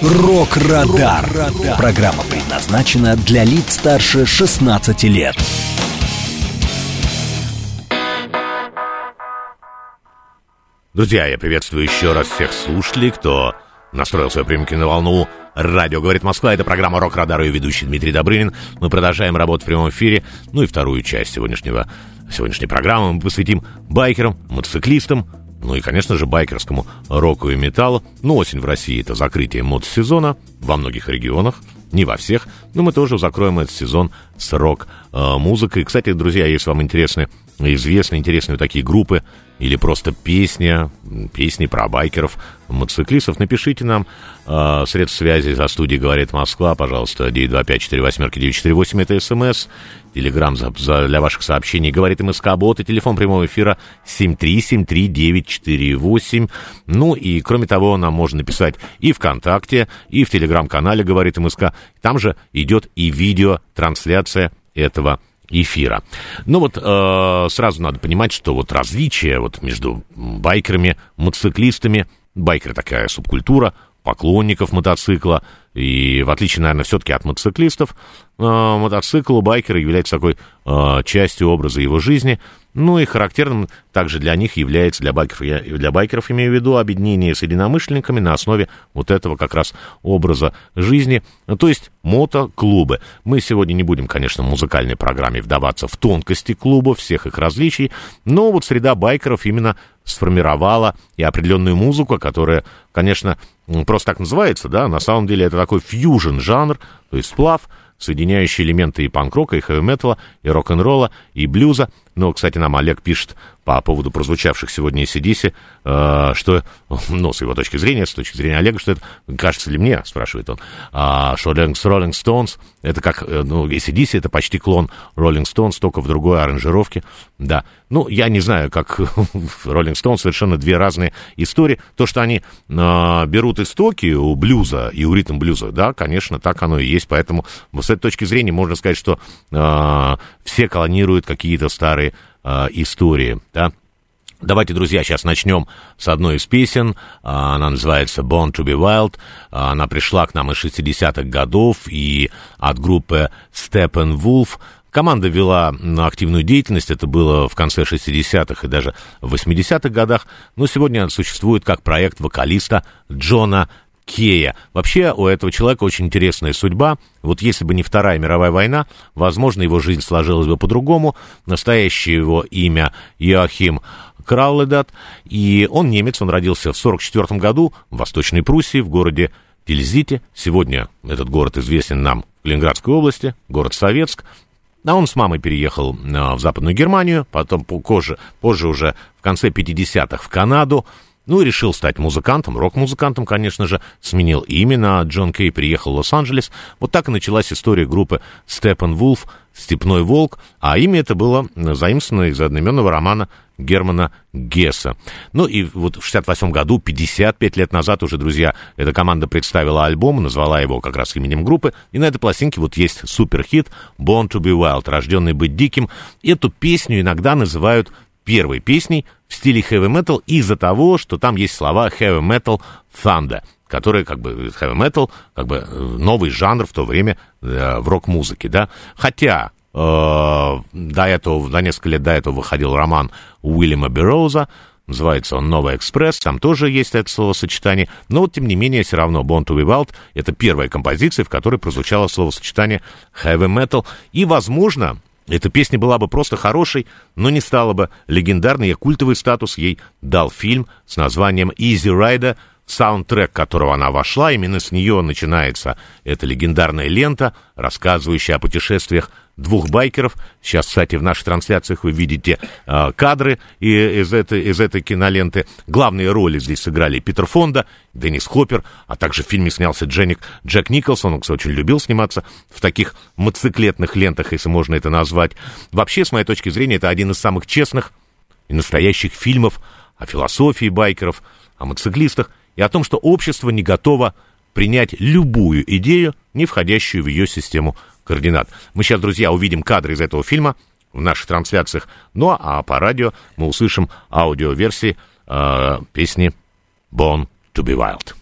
«Рок-Радар». Программа предназначена для лиц старше 16 лет. Друзья, я приветствую еще раз всех слушателей, кто настроил свою приемки на волну Радио «Говорит Москва». Это программа «Рок-Радар» и ведущий Дмитрий Добрынин. Мы продолжаем работу в прямом эфире. Ну и вторую часть сегодняшнего, сегодняшней программы мы посвятим байкерам, мотоциклистам, ну и, конечно же, байкерскому року и металлу. Ну, осень в России — это закрытие мотосезона во многих регионах, не во всех, но мы тоже закроем этот сезон с рок-музыкой. Кстати, друзья, если вам интересны известные, интересные вот такие группы или просто песня, песни про байкеров, мотоциклистов, напишите нам э, средств связи за студией «Говорит Москва», пожалуйста, 925-48-948, это смс, телеграмм за, за, для ваших сообщений, «Говорит МСК Бот» и телефон прямого эфира 7373948. Ну и, кроме того, нам можно написать и ВКонтакте, и в телеграм-канале «Говорит МСК». Там же идет и видеотрансляция этого эфира. Ну вот э, сразу надо понимать, что вот различие вот между байкерами, мотоциклистами, байкеры такая субкультура, поклонников мотоцикла, и в отличие, наверное, все-таки от мотоциклистов, э, мотоцикл у байкера является такой э, частью образа его жизни, ну и характерным также для них является, для байкеров, я для байкеров имею в виду, объединение с единомышленниками на основе вот этого как раз образа жизни, то есть мотоклубы. Мы сегодня не будем, конечно, в музыкальной программе вдаваться в тонкости клубов, всех их различий, но вот среда байкеров именно сформировала и определенную музыку, которая, конечно, просто так называется, да, на самом деле это такой фьюжн жанр, то есть сплав, соединяющий элементы и панк-рока, и хэви-металла, и рок-н-ролла, и блюза. Но, кстати, нам Олег пишет по поводу прозвучавших сегодня ACDC, э, что, ну, с его точки зрения, с точки зрения Олега, что это, кажется ли мне, спрашивает он, а, что Rolling Stones, это как, э, ну, ACDC это почти клон Rolling Stones, только в другой аранжировке, да. Ну, я не знаю, как Rolling Stones, совершенно две разные истории. То, что они э, берут истоки у блюза и у ритм блюза, да, конечно, так оно и есть, поэтому с этой точки зрения можно сказать, что э, все колонируют какие-то старые э, истории, да. Давайте, друзья, сейчас начнем с одной из песен. Она называется Born to be Wild. Она пришла к нам из 60-х годов и от группы Steppenwolf. Команда вела активную деятельность, это было в конце 60-х и даже в 80-х годах, но сегодня она существует как проект вокалиста Джона Кея. Вообще у этого человека очень интересная судьба. Вот если бы не Вторая мировая война, возможно, его жизнь сложилась бы по-другому. Настоящее его имя Иоахим Крауледат, и он немец, он родился в 1944 году в Восточной Пруссии, в городе Тильзите. Сегодня этот город известен нам в Ленинградской области, город Советск. А он с мамой переехал э, в Западную Германию, потом позже, позже уже в конце 50-х в Канаду, ну и решил стать музыкантом, рок-музыкантом, конечно же. Сменил имя на Джон Кей, приехал в Лос-Анджелес. Вот так и началась история группы Степан «Степной волк», а имя это было заимствовано из одноименного романа Германа Гесса. Ну и вот в 68 году, 55 лет назад уже, друзья, эта команда представила альбом, назвала его как раз именем группы, и на этой пластинке вот есть суперхит «Born to be Wild», «Рожденный быть диким». Эту песню иногда называют первой песней в стиле heavy metal из-за того, что там есть слова heavy metal thunder, которые как бы heavy metal, как бы э, новый жанр в то время э, в рок-музыке, да. Хотя э, до этого, за несколько лет до этого выходил роман Уильяма Бероуза, Называется он «Новый экспресс», там тоже есть это словосочетание, но вот, тем не менее, все равно «Born to be Wild» — это первая композиция, в которой прозвучало словосочетание «heavy metal», и, возможно, эта песня была бы просто хорошей, но не стала бы легендарной, и культовый статус ей дал фильм с названием «Easy Rider», саундтрек которого она вошла, именно с нее начинается эта легендарная лента, рассказывающая о путешествиях двух байкеров. Сейчас, кстати, в наших трансляциях вы видите э, кадры из, этой, из этой киноленты. Главные роли здесь сыграли Питер Фонда, Деннис Хоппер, а также в фильме снялся Дженник, Джек Николсон. Он, кстати, очень любил сниматься в таких мотоциклетных лентах, если можно это назвать. Вообще, с моей точки зрения, это один из самых честных и настоящих фильмов о философии байкеров, о мотоциклистах и о том, что общество не готово принять любую идею, не входящую в ее систему координат. Мы сейчас, друзья, увидим кадры из этого фильма в наших трансляциях, ну а по радио мы услышим аудиоверсии э, песни «Born to be Wild».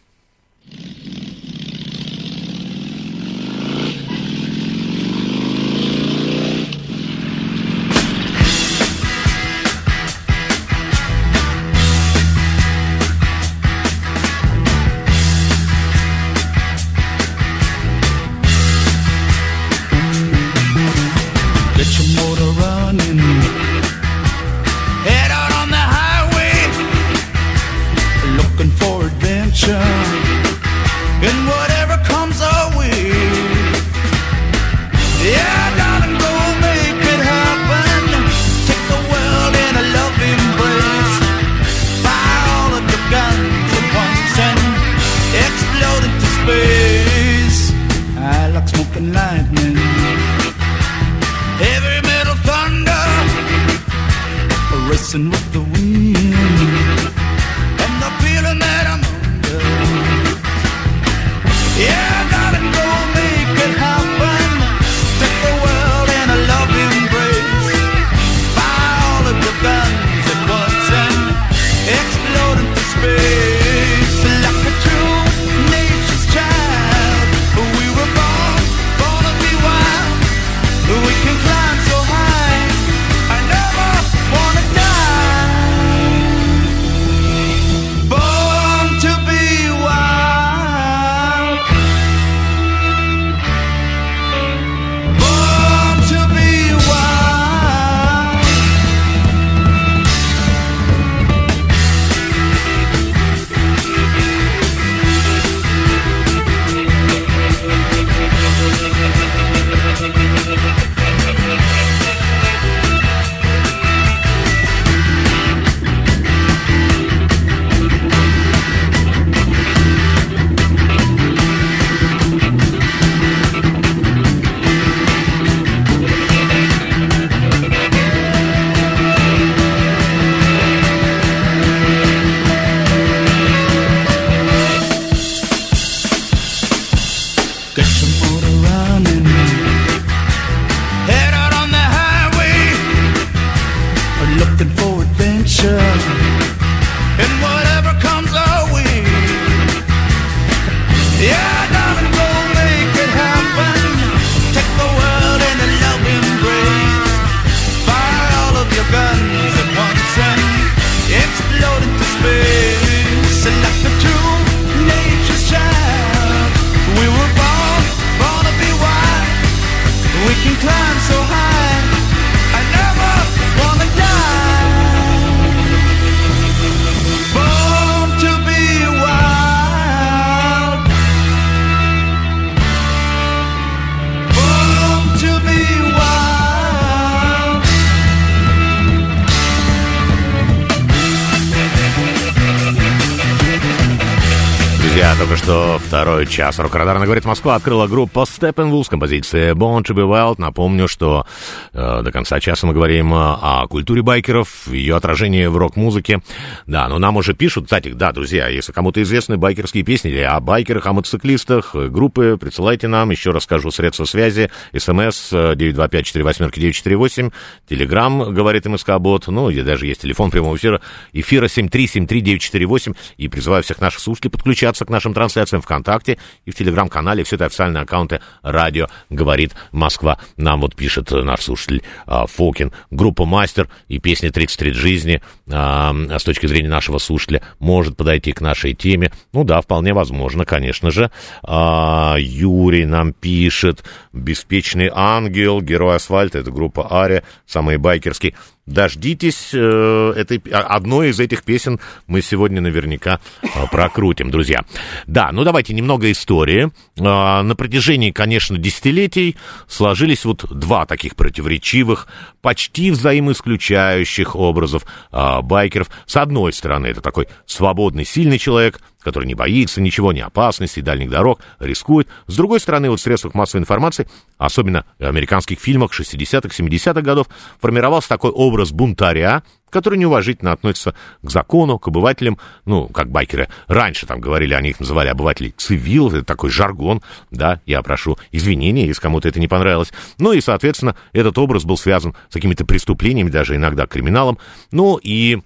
Только что второй час. Рок-радар говорит Москва открыла группа Steppenwolf с композицией Born to be Wild. Напомню, что э, до конца часа мы говорим э, о культуре байкеров, ее отражении в рок-музыке. Да, но нам уже пишут, кстати, да, друзья, если кому-то известны байкерские песни или о байкерах, о мотоциклистах, э, группы, присылайте нам, еще раз скажу, средства связи, смс 925-48-948, телеграмм, говорит МСК-бот, ну, и даже есть телефон прямого эфира, эфира 7373948, и призываю всех наших слушателей подключаться к нашим трансляциям ВКонтакте и в Телеграм-канале. Все это официальные аккаунты радио «Говорит Москва». Нам вот пишет наш слушатель а, Фокин. Группа «Мастер» и песня «30 лет жизни» а, с точки зрения нашего слушателя может подойти к нашей теме. Ну да, вполне возможно, конечно же. А, Юрий нам пишет «Беспечный ангел», «Герой асфальта» — это группа «Ария», самый байкерский. Дождитесь э, этой, а, одной из этих песен мы сегодня наверняка э, прокрутим, друзья. Да, ну давайте немного истории. Э, на протяжении, конечно, десятилетий сложились вот два таких противоречивых, почти взаимоисключающих образов байкеров. С одной стороны, это такой свободный, сильный человек, который не боится ничего, ни опасностей, дальних дорог, рискует. С другой стороны, вот в средствах массовой информации, особенно в американских фильмах 60-х, 70-х годов, формировался такой образ бунтаря, который неуважительно относится к закону, к обывателям, ну, как байкеры раньше там говорили, они их называли обывателей цивил, это такой жаргон, да, я прошу извинения, если кому-то это не понравилось. Ну и, соответственно, этот образ был связан с какими-то преступлениями, даже иногда криминалом, ну и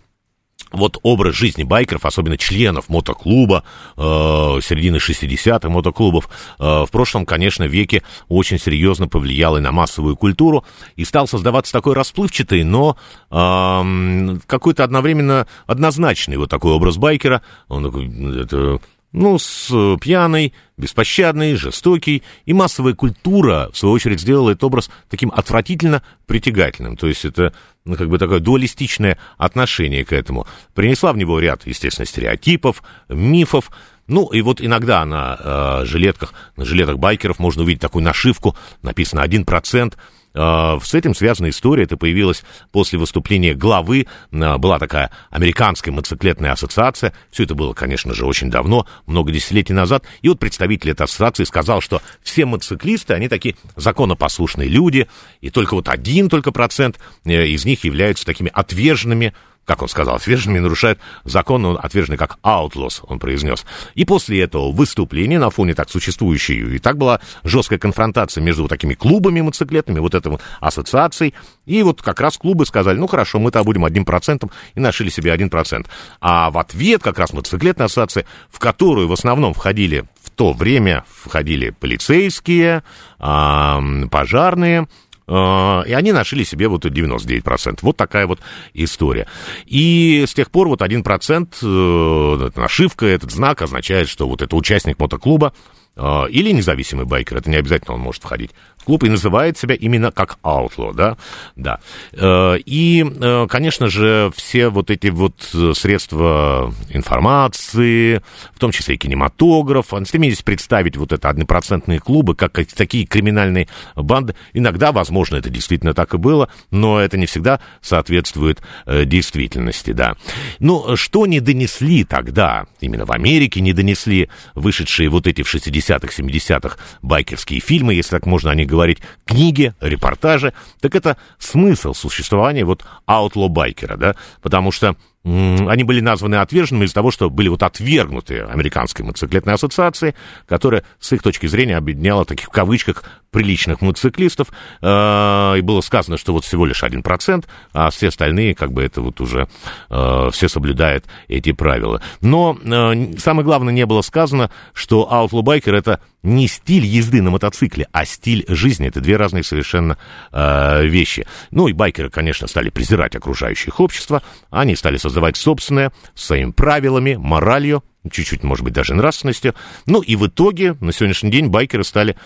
вот образ жизни байкеров, особенно членов мотоклуба, э, середины 60-х мотоклубов, э, в прошлом, конечно, веке очень серьезно повлиял и на массовую культуру, и стал создаваться такой расплывчатый, но э, какой-то одновременно однозначный вот такой образ байкера. Он такой, это ну, с э, пьяный, беспощадный, жестокий, и массовая культура, в свою очередь, сделала этот образ таким отвратительно притягательным. То есть это, ну, как бы такое дуалистичное отношение к этому. Принесла в него ряд, естественно, стереотипов, мифов, ну, и вот иногда на э, жилетках, на жилетах байкеров можно увидеть такую нашивку, написано 1%, а, с этим связана история. Это появилось после выступления главы. А, была такая американская мотоциклетная ассоциация. Все это было, конечно же, очень давно, много десятилетий назад. И вот представитель этой ассоциации сказал, что все мотоциклисты, они такие законопослушные люди, и только вот один только процент э, из них являются такими отверженными как он сказал, отверженными нарушают закон, он отверженный как outlaws, он произнес. И после этого выступления на фоне так существующей, и так была жесткая конфронтация между вот такими клубами мотоциклетными, вот этой вот ассоциацией, и вот как раз клубы сказали, ну хорошо, мы-то будем одним процентом, и нашли себе один процент. А в ответ как раз мотоциклетная ассоциация, в которую в основном входили в то время входили полицейские, пожарные, и они нашли себе вот 99%. Вот такая вот история. И с тех пор вот 1% э, нашивка, этот знак означает, что вот это участник мотоклуба, а, или независимый байкер, это не обязательно он может входить клуб, и называет себя именно как outlaw, да, да. Э, и, э, конечно же, все вот эти вот средства информации, в том числе и кинематограф, они стремились представить вот это однопроцентные клубы, как такие криминальные банды. Иногда, возможно, это действительно так и было, но это не всегда соответствует э, действительности, да. Ну, что не донесли тогда, именно в Америке не донесли вышедшие вот эти в 60 60-х, 70-х байкерские фильмы, если так можно о них говорить, книги, репортажи, так это смысл существования вот аутло-байкера, да, потому что они были названы отверженными из-за того, что были вот отвергнуты Американской мотоциклетной ассоциацией, которая, с их точки зрения, объединяла таких в кавычках приличных мотоциклистов, э, и было сказано, что вот всего лишь один процент, а все остальные, как бы, это вот уже э, все соблюдают эти правила. Но э, самое главное, не было сказано, что Outlaw Biker это не стиль езды на мотоцикле, а стиль жизни. Это две разные совершенно э, вещи. Ну и байкеры, конечно, стали презирать окружающее общество. Они стали создавать собственное, своими правилами, моралью, чуть-чуть, может быть, даже нравственностью. Ну и в итоге на сегодняшний день байкеры стали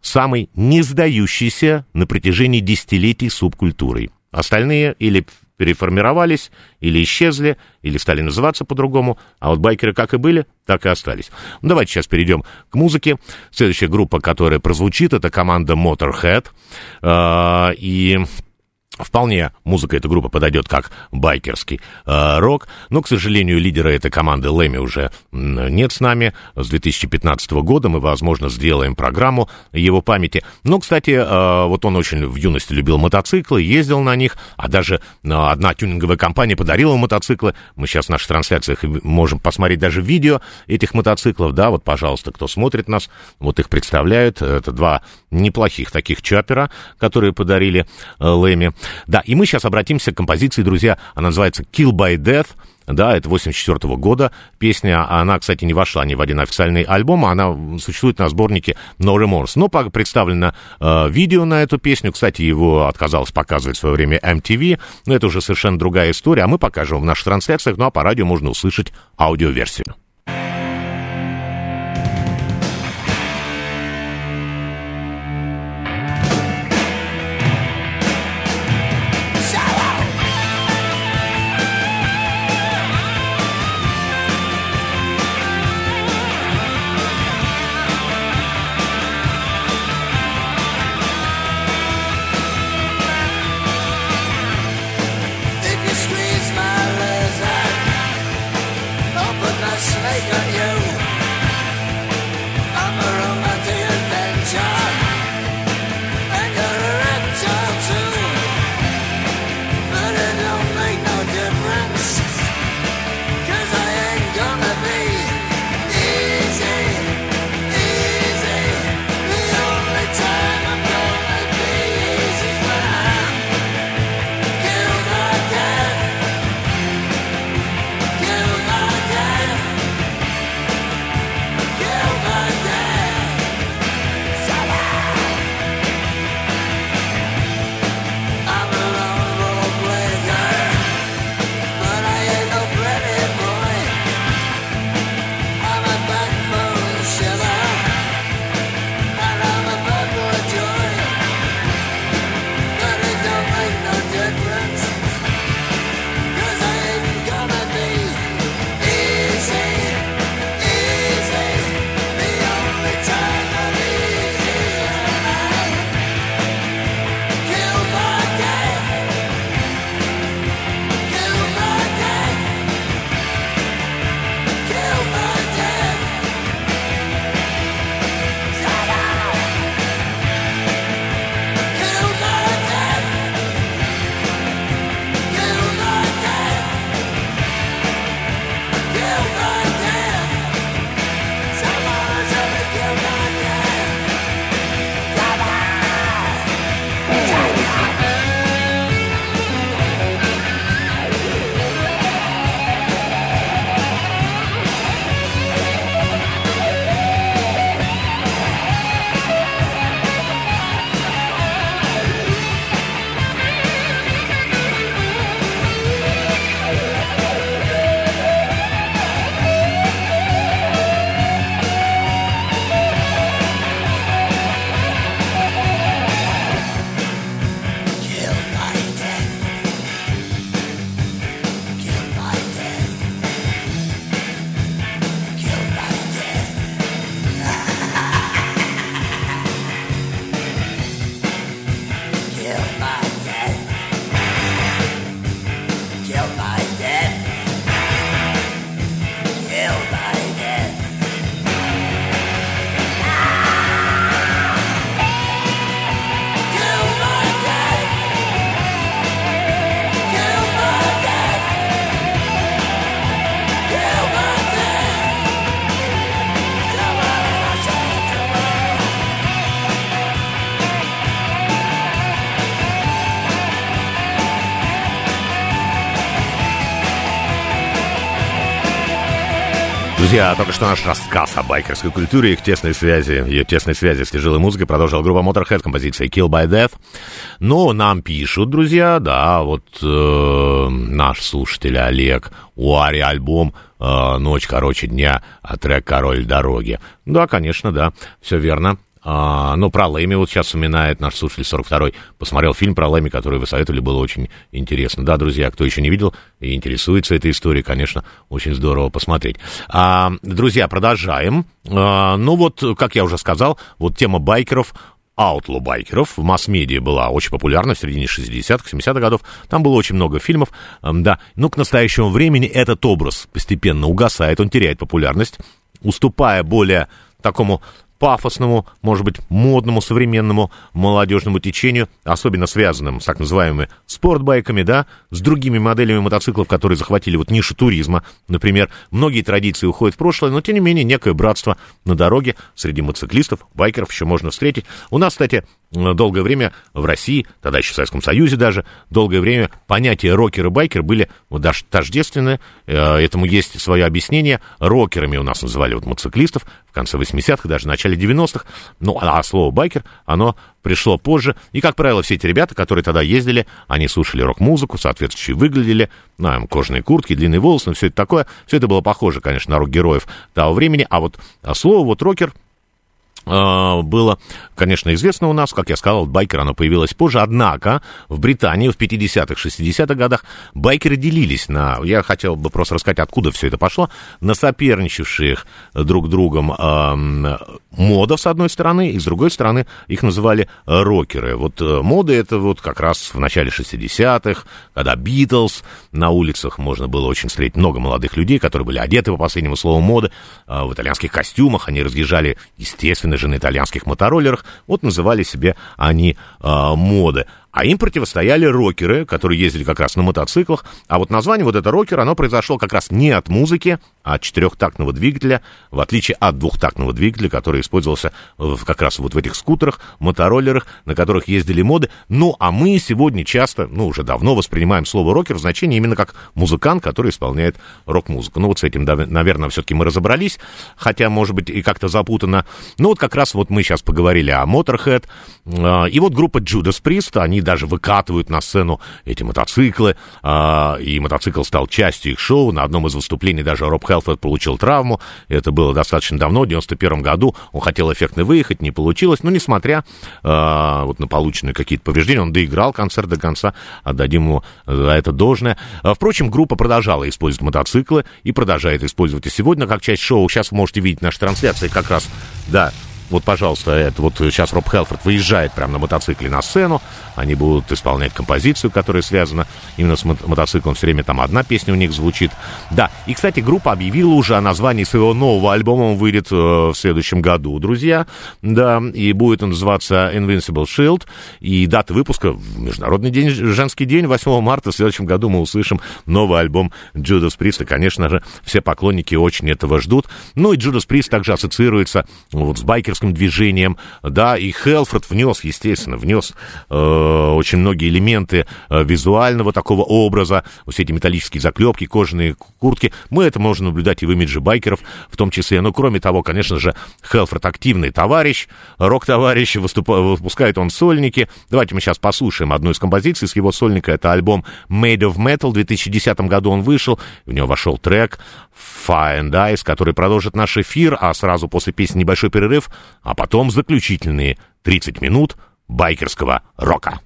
самой не сдающейся на протяжении десятилетий субкультурой. Остальные или переформировались, или исчезли, или стали называться по-другому, а вот байкеры как и были, так и остались. Ну, давайте сейчас перейдем к музыке. Следующая группа, которая прозвучит, это команда Motorhead, э, и Вполне музыка этой группы подойдет как байкерский э, рок, но, к сожалению, лидера этой команды Лэми уже нет с нами. С 2015 года мы, возможно, сделаем программу его памяти. Но, кстати, э, вот он очень в юности любил мотоциклы, ездил на них, а даже э, одна тюнинговая компания подарила мотоциклы. Мы сейчас в наших трансляциях можем посмотреть даже видео этих мотоциклов, да, вот, пожалуйста, кто смотрит нас, вот их представляют. Это два неплохих таких чаппера, которые подарили э, Лэми. Да, и мы сейчас обратимся к композиции, друзья, она называется «Kill by Death», да, это 84 -го года песня, она, кстати, не вошла ни в один официальный альбом, она существует на сборнике No Remorse. Но представлено э, видео на эту песню, кстати, его отказалось показывать в свое время MTV, но это уже совершенно другая история, а мы покажем в наших трансляциях, ну а по радио можно услышать аудиоверсию. Друзья, только что наш рассказ о байкерской культуре и их тесной связи, ее тесной связи с тяжелой музыкой продолжил группа Motorhead композицией Kill by Death. Но нам пишут, друзья, да, вот э, наш слушатель Олег, у Ари альбом э, «Ночь короче дня», а трек «Король дороги». Да, конечно, да, все верно. А, ну, про Лэми вот сейчас вспоминает наш слушатель 42-й. Посмотрел фильм про Лэми, который вы советовали, было очень интересно. Да, друзья, кто еще не видел и интересуется этой историей, конечно, очень здорово посмотреть. А, друзья, продолжаем. А, ну вот, как я уже сказал, вот тема байкеров, аутлу байкеров в масс-медиа была очень популярна в середине 60-х, 70-х годов. Там было очень много фильмов, да. Но к настоящему времени этот образ постепенно угасает, он теряет популярность, уступая более такому пафосному, может быть, модному, современному молодежному течению, особенно связанным с так называемыми спортбайками, да, с другими моделями мотоциклов, которые захватили вот нишу туризма, например. Многие традиции уходят в прошлое, но, тем не менее, некое братство на дороге среди мотоциклистов, байкеров еще можно встретить. У нас, кстати, долгое время в России, тогда еще в Советском Союзе даже, долгое время понятия рокер и байкер были вот, даже тождественны. Э, этому есть свое объяснение. Рокерами у нас называли вот мотоциклистов в конце 80-х, даже в начале 90-х. Ну, а слово байкер, оно пришло позже. И, как правило, все эти ребята, которые тогда ездили, они слушали рок-музыку, соответствующие выглядели, ну, кожаные куртки, длинные волосы, ну, все это такое. Все это было похоже, конечно, на рок-героев того времени. А вот а слово вот рокер а, было, конечно, известно у нас, как я сказал, байкер, оно появилось позже, однако в Британии в 50-х, 60-х годах байкеры делились на, я хотел бы просто рассказать, откуда все это пошло, на соперничавших друг другом э, модов, с одной стороны, и с другой стороны их называли рокеры. Вот э, моды это вот как раз в начале 60-х, когда Битлз, на улицах можно было очень встретить много молодых людей, которые были одеты по последнему слову моды, э, в итальянских костюмах, они разъезжали, естественно, же на итальянских мотороллерах, вот называли себе они э, моды. А им противостояли рокеры, которые ездили как раз на мотоциклах. А вот название вот это рокер, оно произошло как раз не от музыки, а от четырехтактного двигателя, в отличие от двухтактного двигателя, который использовался как раз вот в этих скутерах, мотороллерах, на которых ездили моды. Ну, а мы сегодня часто, ну, уже давно воспринимаем слово рокер в значении именно как музыкант, который исполняет рок-музыку. Ну, вот с этим, наверное, все-таки мы разобрались, хотя, может быть, и как-то запутано. Ну, вот как раз вот мы сейчас поговорили о Motorhead, а, и вот группа Judas Priest, они даже выкатывают на сцену эти мотоциклы, а, и мотоцикл стал частью их шоу. На одном из выступлений даже Роб Хелфорд получил травму. Это было достаточно давно, в 91 году. Он хотел эффектно выехать, не получилось. Но несмотря а, вот на полученные какие-то повреждения, он доиграл концерт до конца. Отдадим ему за это должное. А, впрочем, группа продолжала использовать мотоциклы и продолжает использовать и сегодня как часть шоу. Сейчас вы можете видеть наши трансляции как раз, да, вот, пожалуйста, это вот сейчас Роб Хелфорд выезжает прямо на мотоцикле на сцену. Они будут исполнять композицию, которая связана именно с мотоциклом. Все время там одна песня у них звучит. Да, и, кстати, группа объявила уже о названии своего нового альбома. Он выйдет э, в следующем году, друзья. Да, и будет он называться Invincible Shield. И дата выпуска Международный день, женский день, 8 марта. В следующем году мы услышим новый альбом Judas Priest. И, конечно же, все поклонники очень этого ждут. Ну и Judas Priest также ассоциируется вот с байкер байкерским движением, да, и Хелфорд внес, естественно, внес э, очень многие элементы э, визуального такого образа, все эти металлические заклепки, кожаные куртки. Мы это можем наблюдать и в имидже байкеров в том числе. Но, кроме того, конечно же, Хелфорд активный товарищ, рок-товарищ, выступает, выпускает он сольники. Давайте мы сейчас послушаем одну из композиций с его сольника. Это альбом Made of Metal. В 2010 году он вышел. В него вошел трек Fire and который продолжит наш эфир, а сразу после песни небольшой перерыв, а потом заключительные 30 минут байкерского рока.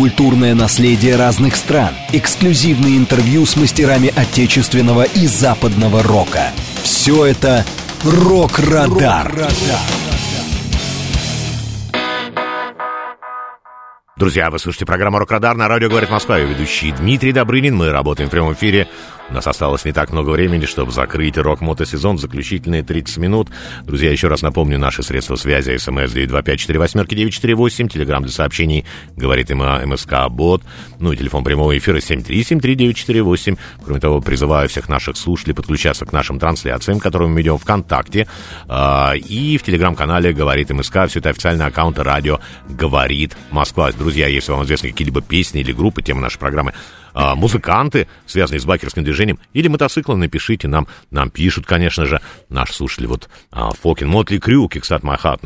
Культурное наследие разных стран, эксклюзивные интервью с мастерами отечественного и западного рока. Все это «Рок-Радар». Друзья, вы слушаете программу «Рок-Радар» на радио «Говорит Москва». Я ведущий Дмитрий Добрынин. Мы работаем в прямом эфире у нас осталось не так много времени, чтобы закрыть рок-мотосезон в заключительные 30 минут. Друзья, еще раз напомню, наши средства связи смс 925-48-948, телеграмм для сообщений, говорит им МСК Бот, ну и телефон прямого эфира 7373948. Кроме того, призываю всех наших слушателей подключаться к нашим трансляциям, которые мы ведем ВКонтакте, э, и в телеграм-канале «Говорит МСК». Все это официальный аккаунт радио «Говорит Москва». Друзья, если вам известны какие-либо песни или группы, темы нашей программы, а, музыканты, связанные с байкерским движением, или мотоциклы, напишите нам. Нам пишут, конечно же, наши слушатели. Вот а, Фокин, Мотли Крю, Киксат Махат.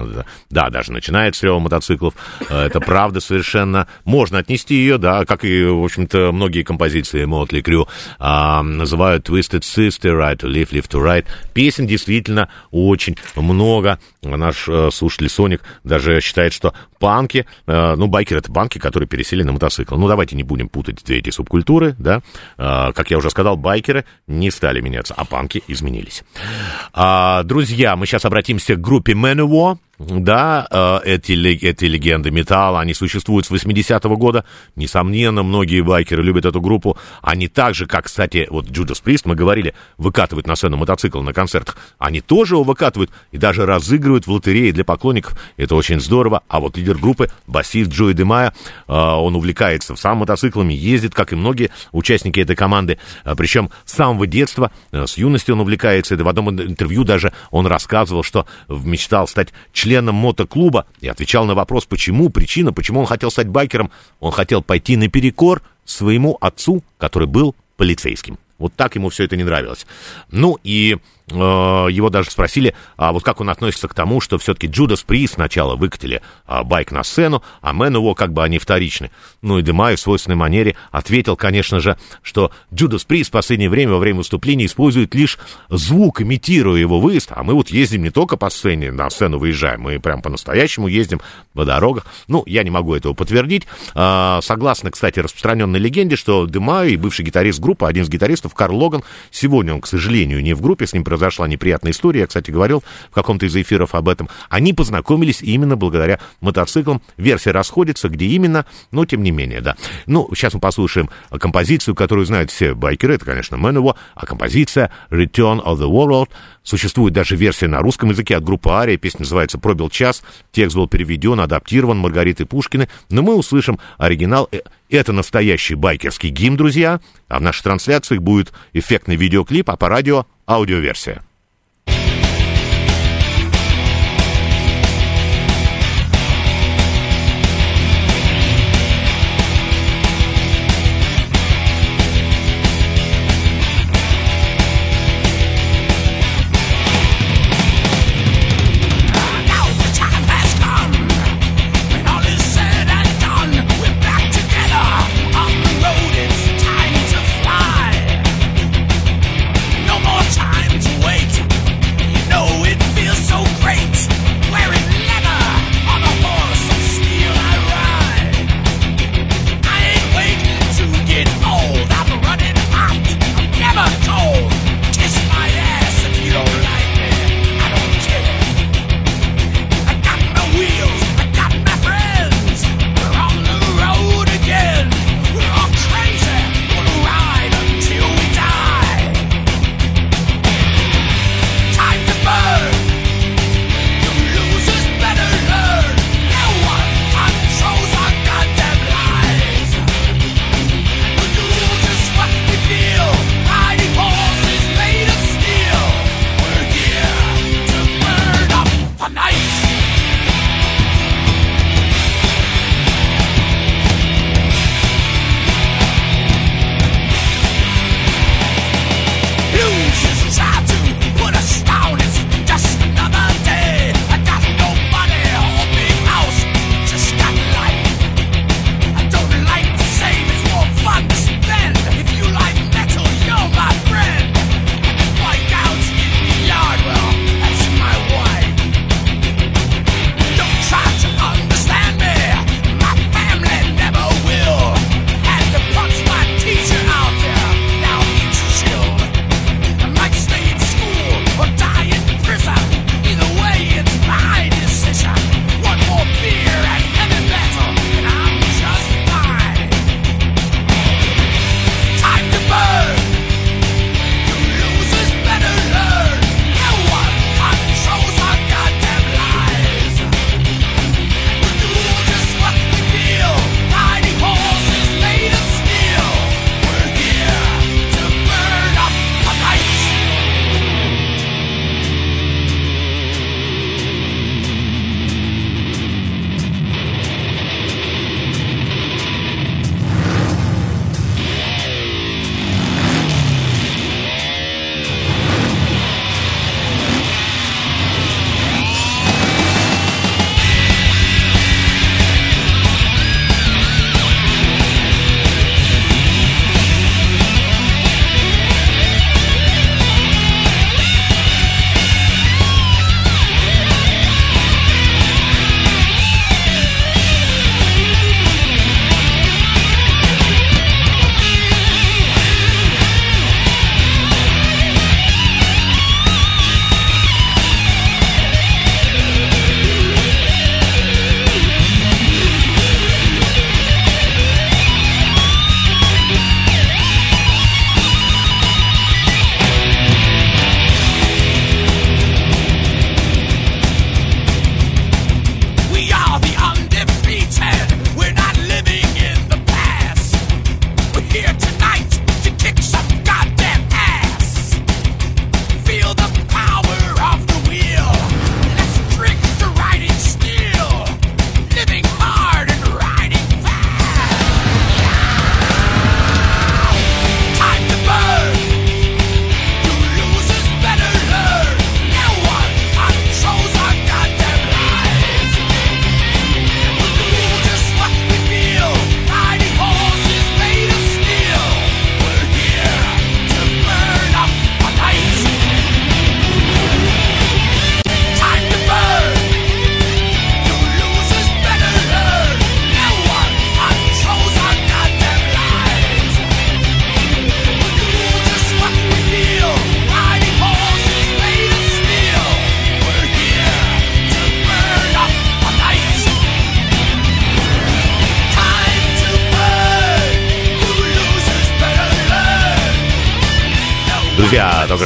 Да, даже начинает с рева мотоциклов. А, это правда совершенно. Можно отнести ее, да, как и, в общем-то, многие композиции Мотли Крю а, называют Twisted Sister, Right to Live, Live to Right. Песен действительно очень много. Наш э, слушатель Соник даже считает, что панки, э, ну, байкеры это панки, которые пересели на мотоцикл. Ну, давайте не будем путать эти субкультуры культуры, да, а, как я уже сказал, байкеры не стали меняться, а панки изменились. А, друзья, мы сейчас обратимся к группе Manowar. Да, э, эти, эти легенды металла, они существуют с 80-го года. Несомненно, многие байкеры любят эту группу. Они так же, как, кстати, вот Judas Priest, мы говорили, выкатывают на сцену мотоцикл на концертах. Они тоже его выкатывают и даже разыгрывают в лотерее для поклонников. Это очень здорово. А вот лидер группы, басист Джои Демая, э, он увлекается сам мотоциклами, ездит, как и многие участники этой команды. Э, Причем с самого детства, с юности он увлекается. В одном интервью даже он рассказывал, что мечтал стать членом мотоклуба и отвечал на вопрос, почему, причина, почему он хотел стать байкером. Он хотел пойти наперекор своему отцу, который был полицейским. Вот так ему все это не нравилось. Ну и его даже спросили, а вот как он относится к тому, что все-таки Джудас При сначала выкатили а, байк на сцену, а Мэн его как бы они вторичны. Ну и Демай в свойственной манере ответил, конечно же, что Джудас При в последнее время во время выступления использует лишь звук, имитируя его выезд, а мы вот ездим не только по сцене, на сцену выезжаем, мы прям по-настоящему ездим по дорогах. Ну, я не могу этого подтвердить. А, согласно, кстати, распространенной легенде, что Демай, бывший гитарист группы, один из гитаристов, Карл Логан, сегодня он, к сожалению, не в группе, с ним произошла неприятная история, я, кстати, говорил в каком-то из эфиров об этом, они познакомились именно благодаря мотоциклам. Версия расходится, где именно, но тем не менее, да. Ну, сейчас мы послушаем композицию, которую знают все байкеры, это, конечно, Manowar, а композиция Return of the World. Существует даже версия на русском языке от группы Ария, песня называется «Пробил час», текст был переведен, адаптирован Маргаритой Пушкиной, но мы услышим оригинал. Э, это настоящий байкерский гимн, друзья, а в нашей трансляции будет эффектный видеоклип, а по радио аудиоверсия.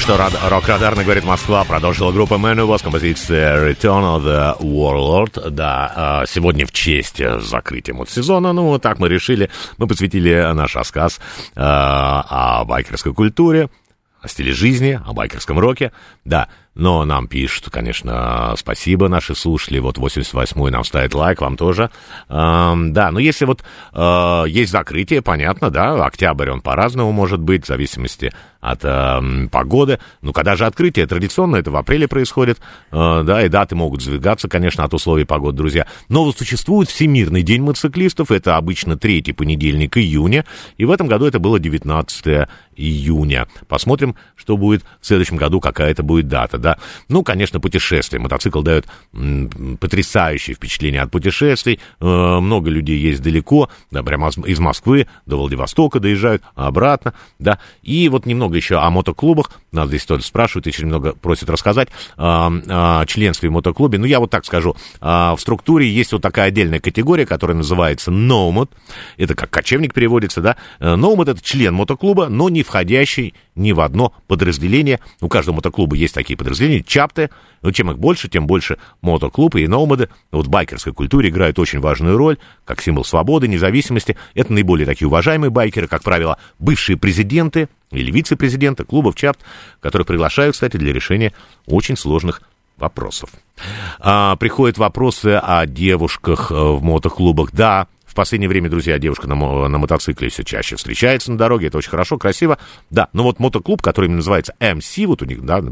Что рад- рок-радарно говорит Москва, продолжила группа Man с композицией Return of the Warlord. Да, а, сегодня в честь закрытия сезона, ну, вот так мы решили, мы посвятили наш рассказ а, о байкерской культуре, о стиле жизни, о байкерском роке. Да, но нам пишут, конечно, спасибо наши слушатели. Вот 88-й нам ставит лайк, вам тоже. Эм, да, но если вот э, есть закрытие, понятно, да, октябрь он по-разному может быть, в зависимости от э, погоды. Ну, когда же открытие? Традиционно это в апреле происходит, э, да, и даты могут сдвигаться, конечно, от условий погоды, друзья. Но вот существует Всемирный день мотоциклистов, это обычно третий понедельник июня, и в этом году это было 19 июня. Посмотрим, что будет в следующем году, какая это будет дата, да. Ну, конечно, путешествия. Мотоцикл дает потрясающее впечатление от путешествий. Э, много людей есть далеко, да, прямо из Москвы до Владивостока доезжают, обратно, да. И вот немного еще о мотоклубах. Нас здесь тоже спрашивают, еще немного просят рассказать о, о членстве в мотоклубе. Ну, я вот так скажу. В структуре есть вот такая отдельная категория, которая называется Nomad. Это как кочевник переводится, да. Nomad — это член мотоклуба, но не входящий ни в одно подразделение. У каждого мотоклуба есть такие подразделения, чапты. Но чем их больше, тем больше мотоклубы и номады вот в байкерской культуре играют очень важную роль, как символ свободы, независимости. Это наиболее такие уважаемые байкеры, как правило, бывшие президенты или вице-президенты клубов чапт, которые приглашают, кстати, для решения очень сложных вопросов. А, приходят вопросы о девушках э, в мотоклубах. Да, последнее время, друзья, девушка на, на мотоцикле все чаще встречается на дороге, это очень хорошо, красиво. Да, но вот мотоклуб, который именно называется MC, вот у них, да,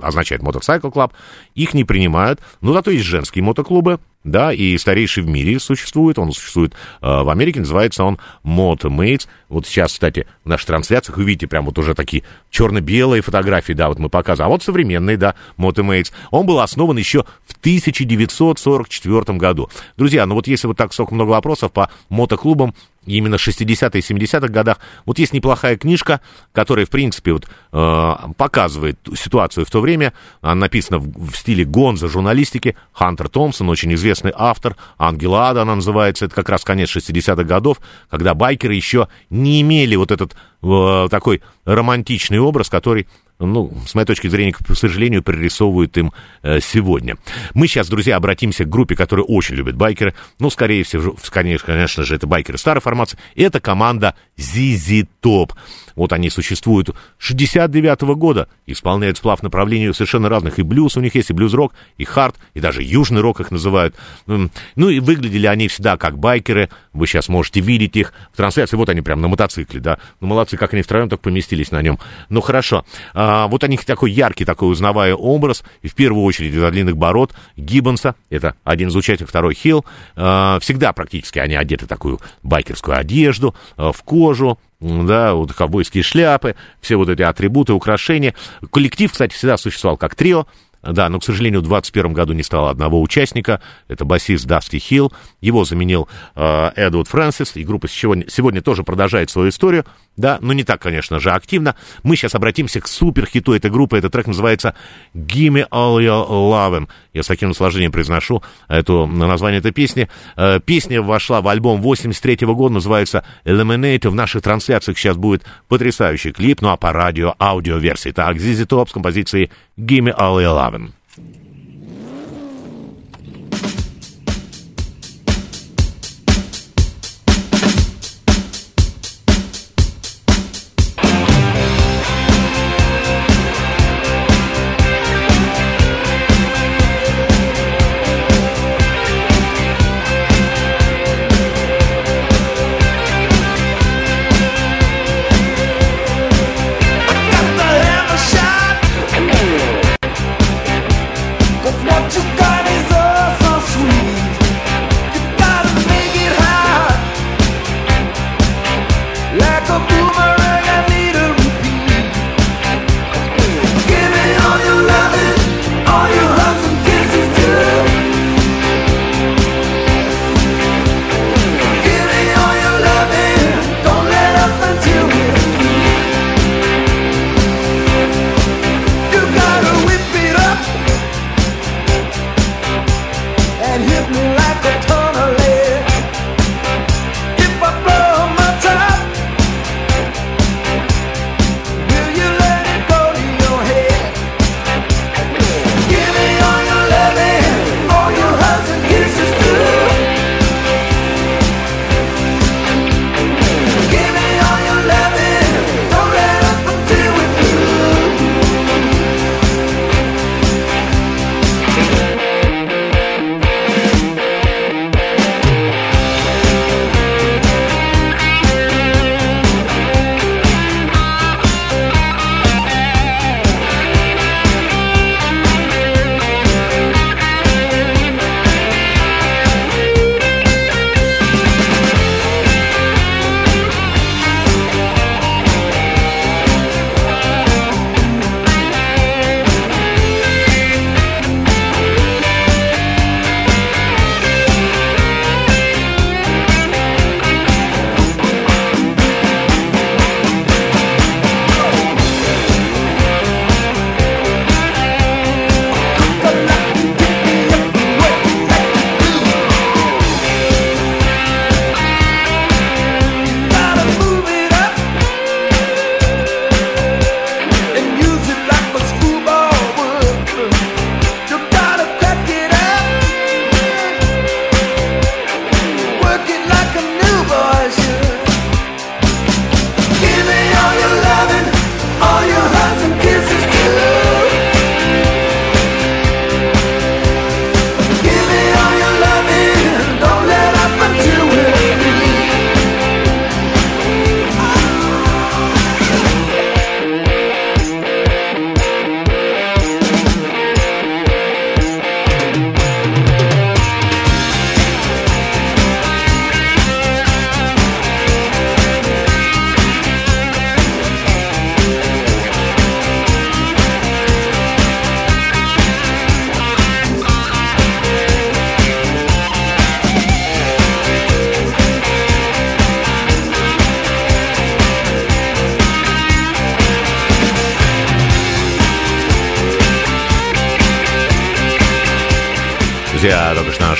означает Motorcycle Club, их не принимают, но зато есть женские мотоклубы, да, и старейший в мире существует, он существует э, в Америке, называется он Motomates. Вот сейчас, кстати, в наших трансляциях вы видите прям вот уже такие черно-белые фотографии, да, вот мы показываем. А вот современный, да, Motomates. Он был основан еще в 1944 году. Друзья, ну вот если вот так столько много вопросов по мотоклубам, именно 60-е и 70-х годах. Вот есть неплохая книжка, которая, в принципе, вот, э, показывает ситуацию в то время. Она написана в, в стиле гонза журналистики. Хантер Томпсон, очень известный автор. Ангела Ада она называется. Это как раз конец 60-х годов, когда байкеры еще не имели вот этот э, такой романтичный образ, который ну, с моей точки зрения, к сожалению, пририсовывают им э, сегодня. Мы сейчас, друзья, обратимся к группе, которая очень любит байкеры. Ну, скорее всего, конечно, конечно же, это байкеры старой формации. Это команда ZZ Top. Вот они существуют 69 -го года, исполняют сплав направлений совершенно разных. И блюз у них есть, и блюз-рок, и хард, и даже южный рок их называют. Ну, и выглядели они всегда как байкеры. Вы сейчас можете видеть их в трансляции. Вот они прям на мотоцикле, да. Ну, молодцы, как они втроем так поместились на нем. Ну, хорошо. А, вот у них такой яркий, такой узнавая образ. И в первую очередь из-за длинных бород Гиббонса. Это один из участников, второй Хилл. А, всегда практически они одеты такую байкерскую одежду, а, в кожу, да, вот ковбойские шляпы, все вот эти атрибуты, украшения. Коллектив, кстати, всегда существовал как трио, да, но, к сожалению, в 2021 году не стало одного участника. Это басист Дасти Хилл. Его заменил э, Эдвард Фрэнсис. И группа сегодня, сегодня тоже продолжает свою историю. Да, но не так, конечно же, активно. Мы сейчас обратимся к суперхиту этой группы. Этот трек называется «Gimme All Your Lovin'». Я с таким наслаждением произношу это название этой песни. Э, песня вошла в альбом 83 -го года, называется «Eliminate». В наших трансляциях сейчас будет потрясающий клип, ну а по радио аудиоверсии. Так, Зизи Топ с композицией Gimme all 11.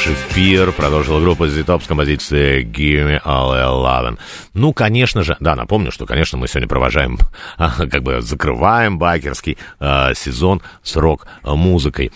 Эфир продолжила группа The Top с композицией Give Me All Eleven. Ну, конечно же, да, напомню, что, конечно, мы сегодня провожаем, как бы закрываем байкерский э, сезон с рок-музыкой.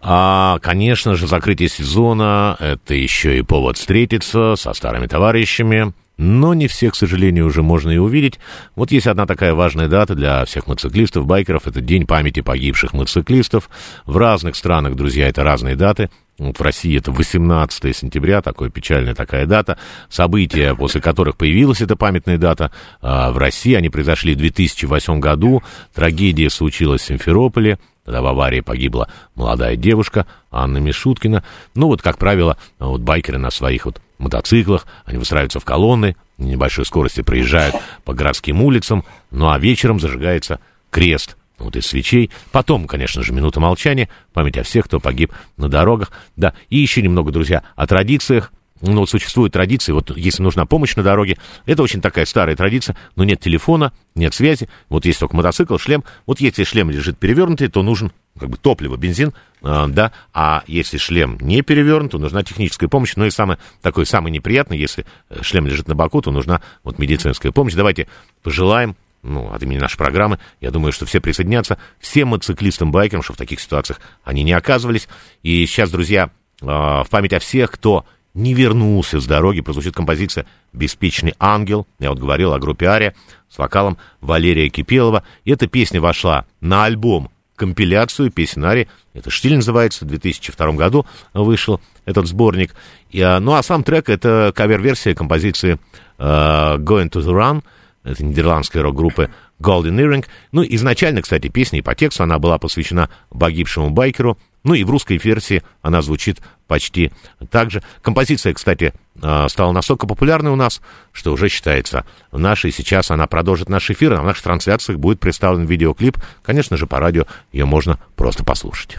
А, конечно же, закрытие сезона — это еще и повод встретиться со старыми товарищами, но не всех, к сожалению, уже можно и увидеть. Вот есть одна такая важная дата для всех мотоциклистов, байкеров. Это День памяти погибших мотоциклистов. В разных странах, друзья, это разные даты. В России это 18 сентября, такая печальная такая дата. События, после которых появилась эта памятная дата, а в России они произошли в 2008 году. Трагедия случилась в Симферополе. Тогда в аварии погибла молодая девушка Анна Мишуткина. Ну вот, как правило, вот байкеры на своих вот мотоциклах, они выстраиваются в колонны, на небольшой скорости проезжают по городским улицам, ну а вечером зажигается крест вот из свечей. Потом, конечно же, минута молчания, память о всех, кто погиб на дорогах. Да, и еще немного, друзья, о традициях. Ну, вот существует традиция, вот если нужна помощь на дороге, это очень такая старая традиция, но нет телефона, нет связи, вот есть только мотоцикл, шлем, вот если шлем лежит перевернутый, то нужен как бы топливо, бензин, э, да, а если шлем не перевернут, то нужна техническая помощь, ну и самое, такое самое неприятное, если э, шлем лежит на боку, то нужна вот медицинская помощь. Давайте пожелаем ну, от имени нашей программы, я думаю, что все присоединятся, всем мотоциклистам-байкерам, что в таких ситуациях они не оказывались. И сейчас, друзья, э, в память о всех, кто не вернулся с дороги, прозвучит композиция «Беспечный ангел». Я вот говорил о группе «Ария» с вокалом Валерия Кипелова. И эта песня вошла на альбом компиляцию песен Арии. Это «Штиль» называется, в 2002 году вышел этот сборник. И, а, ну, а сам трек — это кавер-версия композиции uh, «Going to the Run», это нидерландская рок-группы Golden Earring. Ну, изначально, кстати, песня и по тексту она была посвящена погибшему байкеру, ну и в русской версии она звучит почти так же. Композиция, кстати, а, стала настолько популярной у нас, что уже считается нашей. Сейчас она продолжит наш эфир, а в наших трансляциях будет представлен видеоклип. Конечно же, по радио ее можно просто послушать.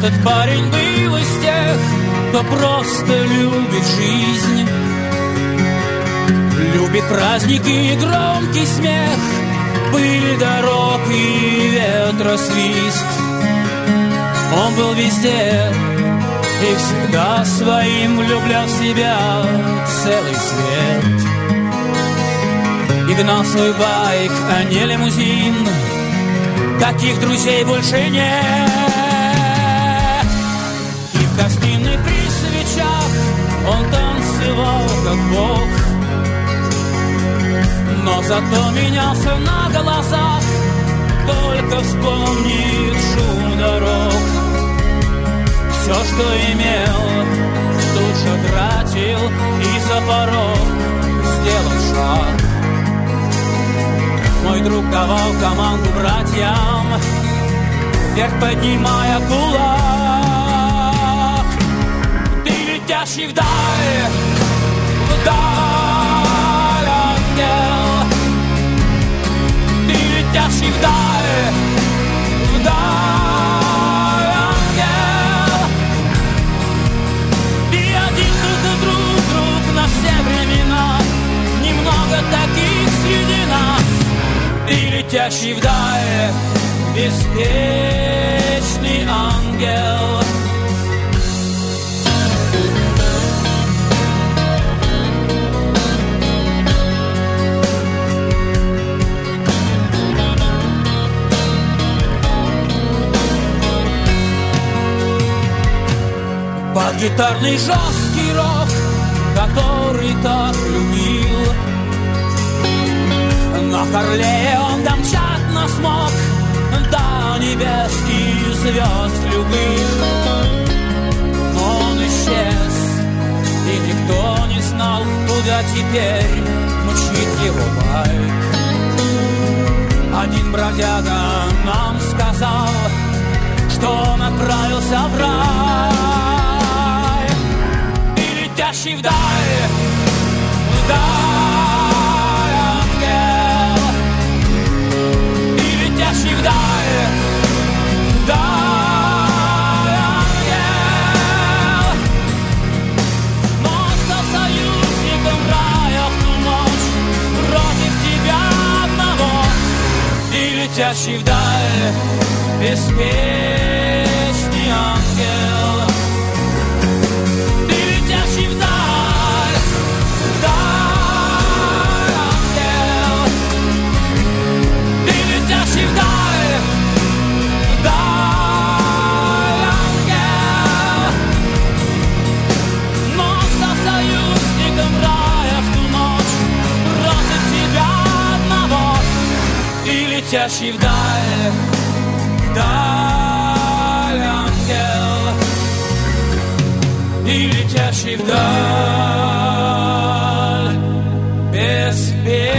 Этот парень был из тех, кто просто любит жизнь. Любит праздники и громкий смех. Пыль дорог и ветросвист Он был везде и всегда своим влюблял в себя целый свет. И гнал свой байк, а не лимузин Таких друзей больше нет гостиной при свечах. Он танцевал как бог. Но зато менялся на глазах. Только вспомнит шум дорог. Все, что имел, тут же тратил И за порог сделал шаг. Мой друг давал команду братьям Вверх поднимая кулак летящий вдаль, вдаль, ангел. Ты летящий вдаль, вдаль, ангел. И один тут друг, друг на все времена, немного таких среди нас. Ты летящий вдаль, беспечный ангел. Под гитарный жесткий рок, который так любил. На Харлее он домчат нас мог До небес и звезд любых. Но он исчез, и никто не знал Куда теперь мчит его байк. Один бродяга нам сказал Что он отправился в рай летящий вдаль, вдаль ангел. И летящий вдаль, вдаль ангел. Но он стал союзником рая в ту ночь против тебя одного. И летящий вдаль, беспечный ангел. Летящий вдаль, вдаль ангел И летящий вдаль Беспечный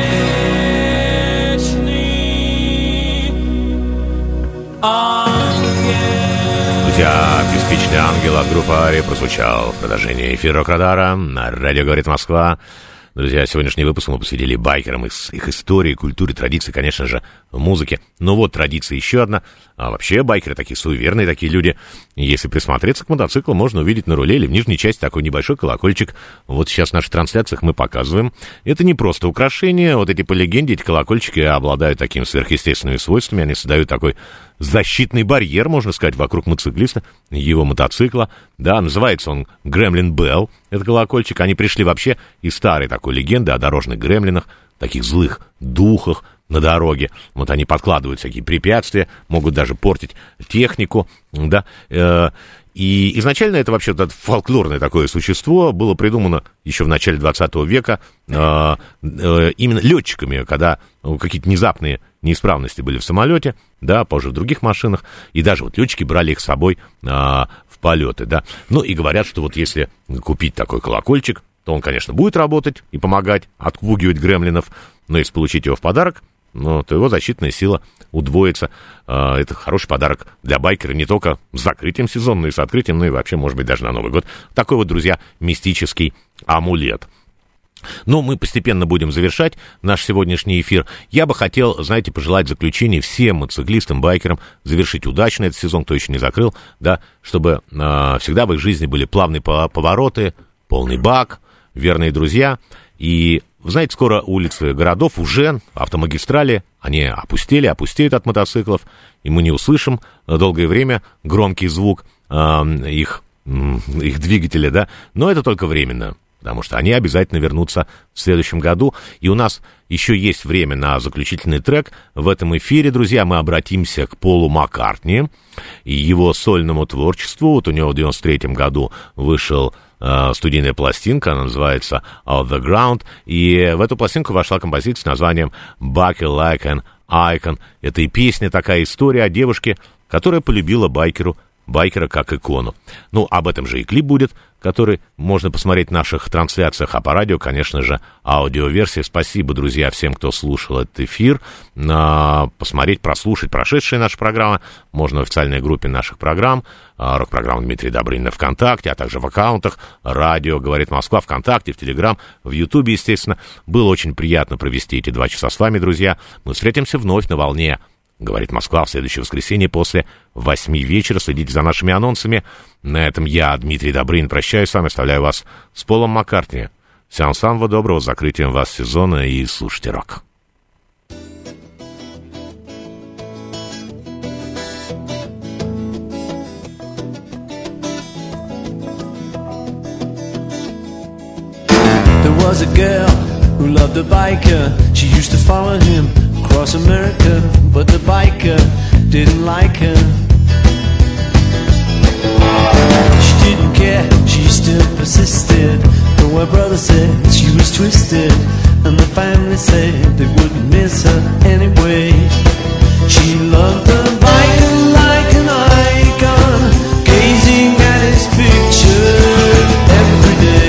ангел Друзья, «Беспечный ангел» от группы «Ари» прозвучал в продолжении эфира Радара на радио «Говорит Москва». Друзья, сегодняшний выпуск мы посвятили байкерам, их, их истории, культуре, традиции, конечно же, музыке. Но вот традиция еще одна. А вообще байкеры такие суеверные такие люди. Если присмотреться к мотоциклу, можно увидеть на руле или в нижней части такой небольшой колокольчик. Вот сейчас в наших трансляциях мы показываем. Это не просто украшение. Вот эти по легенде, эти колокольчики обладают такими сверхъестественными свойствами. Они создают такой защитный барьер, можно сказать, вокруг мотоциклиста, его мотоцикла. Да, называется он Гремлин Белл, этот колокольчик. Они пришли вообще из старой такой легенды о дорожных гремлинах, таких злых духах на дороге. Вот они подкладывают всякие препятствия, могут даже портить технику, да. Э, И изначально это вообще фольклорное такое существо было придумано еще в начале 20 века э, э, именно летчиками, когда какие-то внезапные неисправности были в самолете, да, позже в других машинах, и даже вот летчики брали их с собой а, в полеты, да. Ну и говорят, что вот если купить такой колокольчик, то он, конечно, будет работать и помогать отпугивать гремлинов, но если получить его в подарок, ну, то его защитная сила удвоится. А, Это хороший подарок для байкера не только с закрытием сезона, но и с открытием, ну и вообще, может быть, даже на Новый год. Такой вот, друзья, мистический амулет. Ну, мы постепенно будем завершать наш сегодняшний эфир. Я бы хотел, знаете, пожелать в заключение всем мотоциклистам, байкерам завершить удачно этот сезон, кто еще не закрыл, да, чтобы а, всегда в их жизни были плавные по- повороты, полный бак, верные друзья. И, знаете, скоро улицы городов уже, автомагистрали, они опустели, опустеют от мотоциклов, и мы не услышим долгое время громкий звук а, их, м, их двигателя, да, но это только временно потому что они обязательно вернутся в следующем году. И у нас еще есть время на заключительный трек. В этом эфире, друзья, мы обратимся к Полу Маккартни и его сольному творчеству. Вот у него в 93 году вышел э, студийная пластинка, она называется Out the Ground, и в эту пластинку вошла композиция с названием Bucky Like an Icon. Это и песня, такая история о девушке, которая полюбила байкеру байкера как икону. Ну, об этом же и клип будет, который можно посмотреть в наших трансляциях, а по радио, конечно же, аудиоверсия. Спасибо, друзья, всем, кто слушал этот эфир. А, Посмотреть, прослушать прошедшие наши программы можно в официальной группе наших программ, а, рок-программа Дмитрия Добрынина ВКонтакте, а также в аккаунтах радио «Говорит Москва» ВКонтакте, в Телеграм, в Ютубе, естественно. Было очень приятно провести эти два часа с вами, друзья. Мы встретимся вновь на волне Говорит Москва в следующее воскресенье после восьми вечера. Следите за нашими анонсами. На этом я, Дмитрий Добрын, прощаюсь с вами, оставляю вас с Полом Маккартни. Всем самого доброго, закрытием вас сезона и слушайте рок. There was a girl who loved a biker. She used to follow him across America, but the biker didn't like her. She didn't care, she still persisted. Though her brother said she was twisted, and the family said they wouldn't miss her anyway. She loved the biker like an icon, gazing at his picture every day.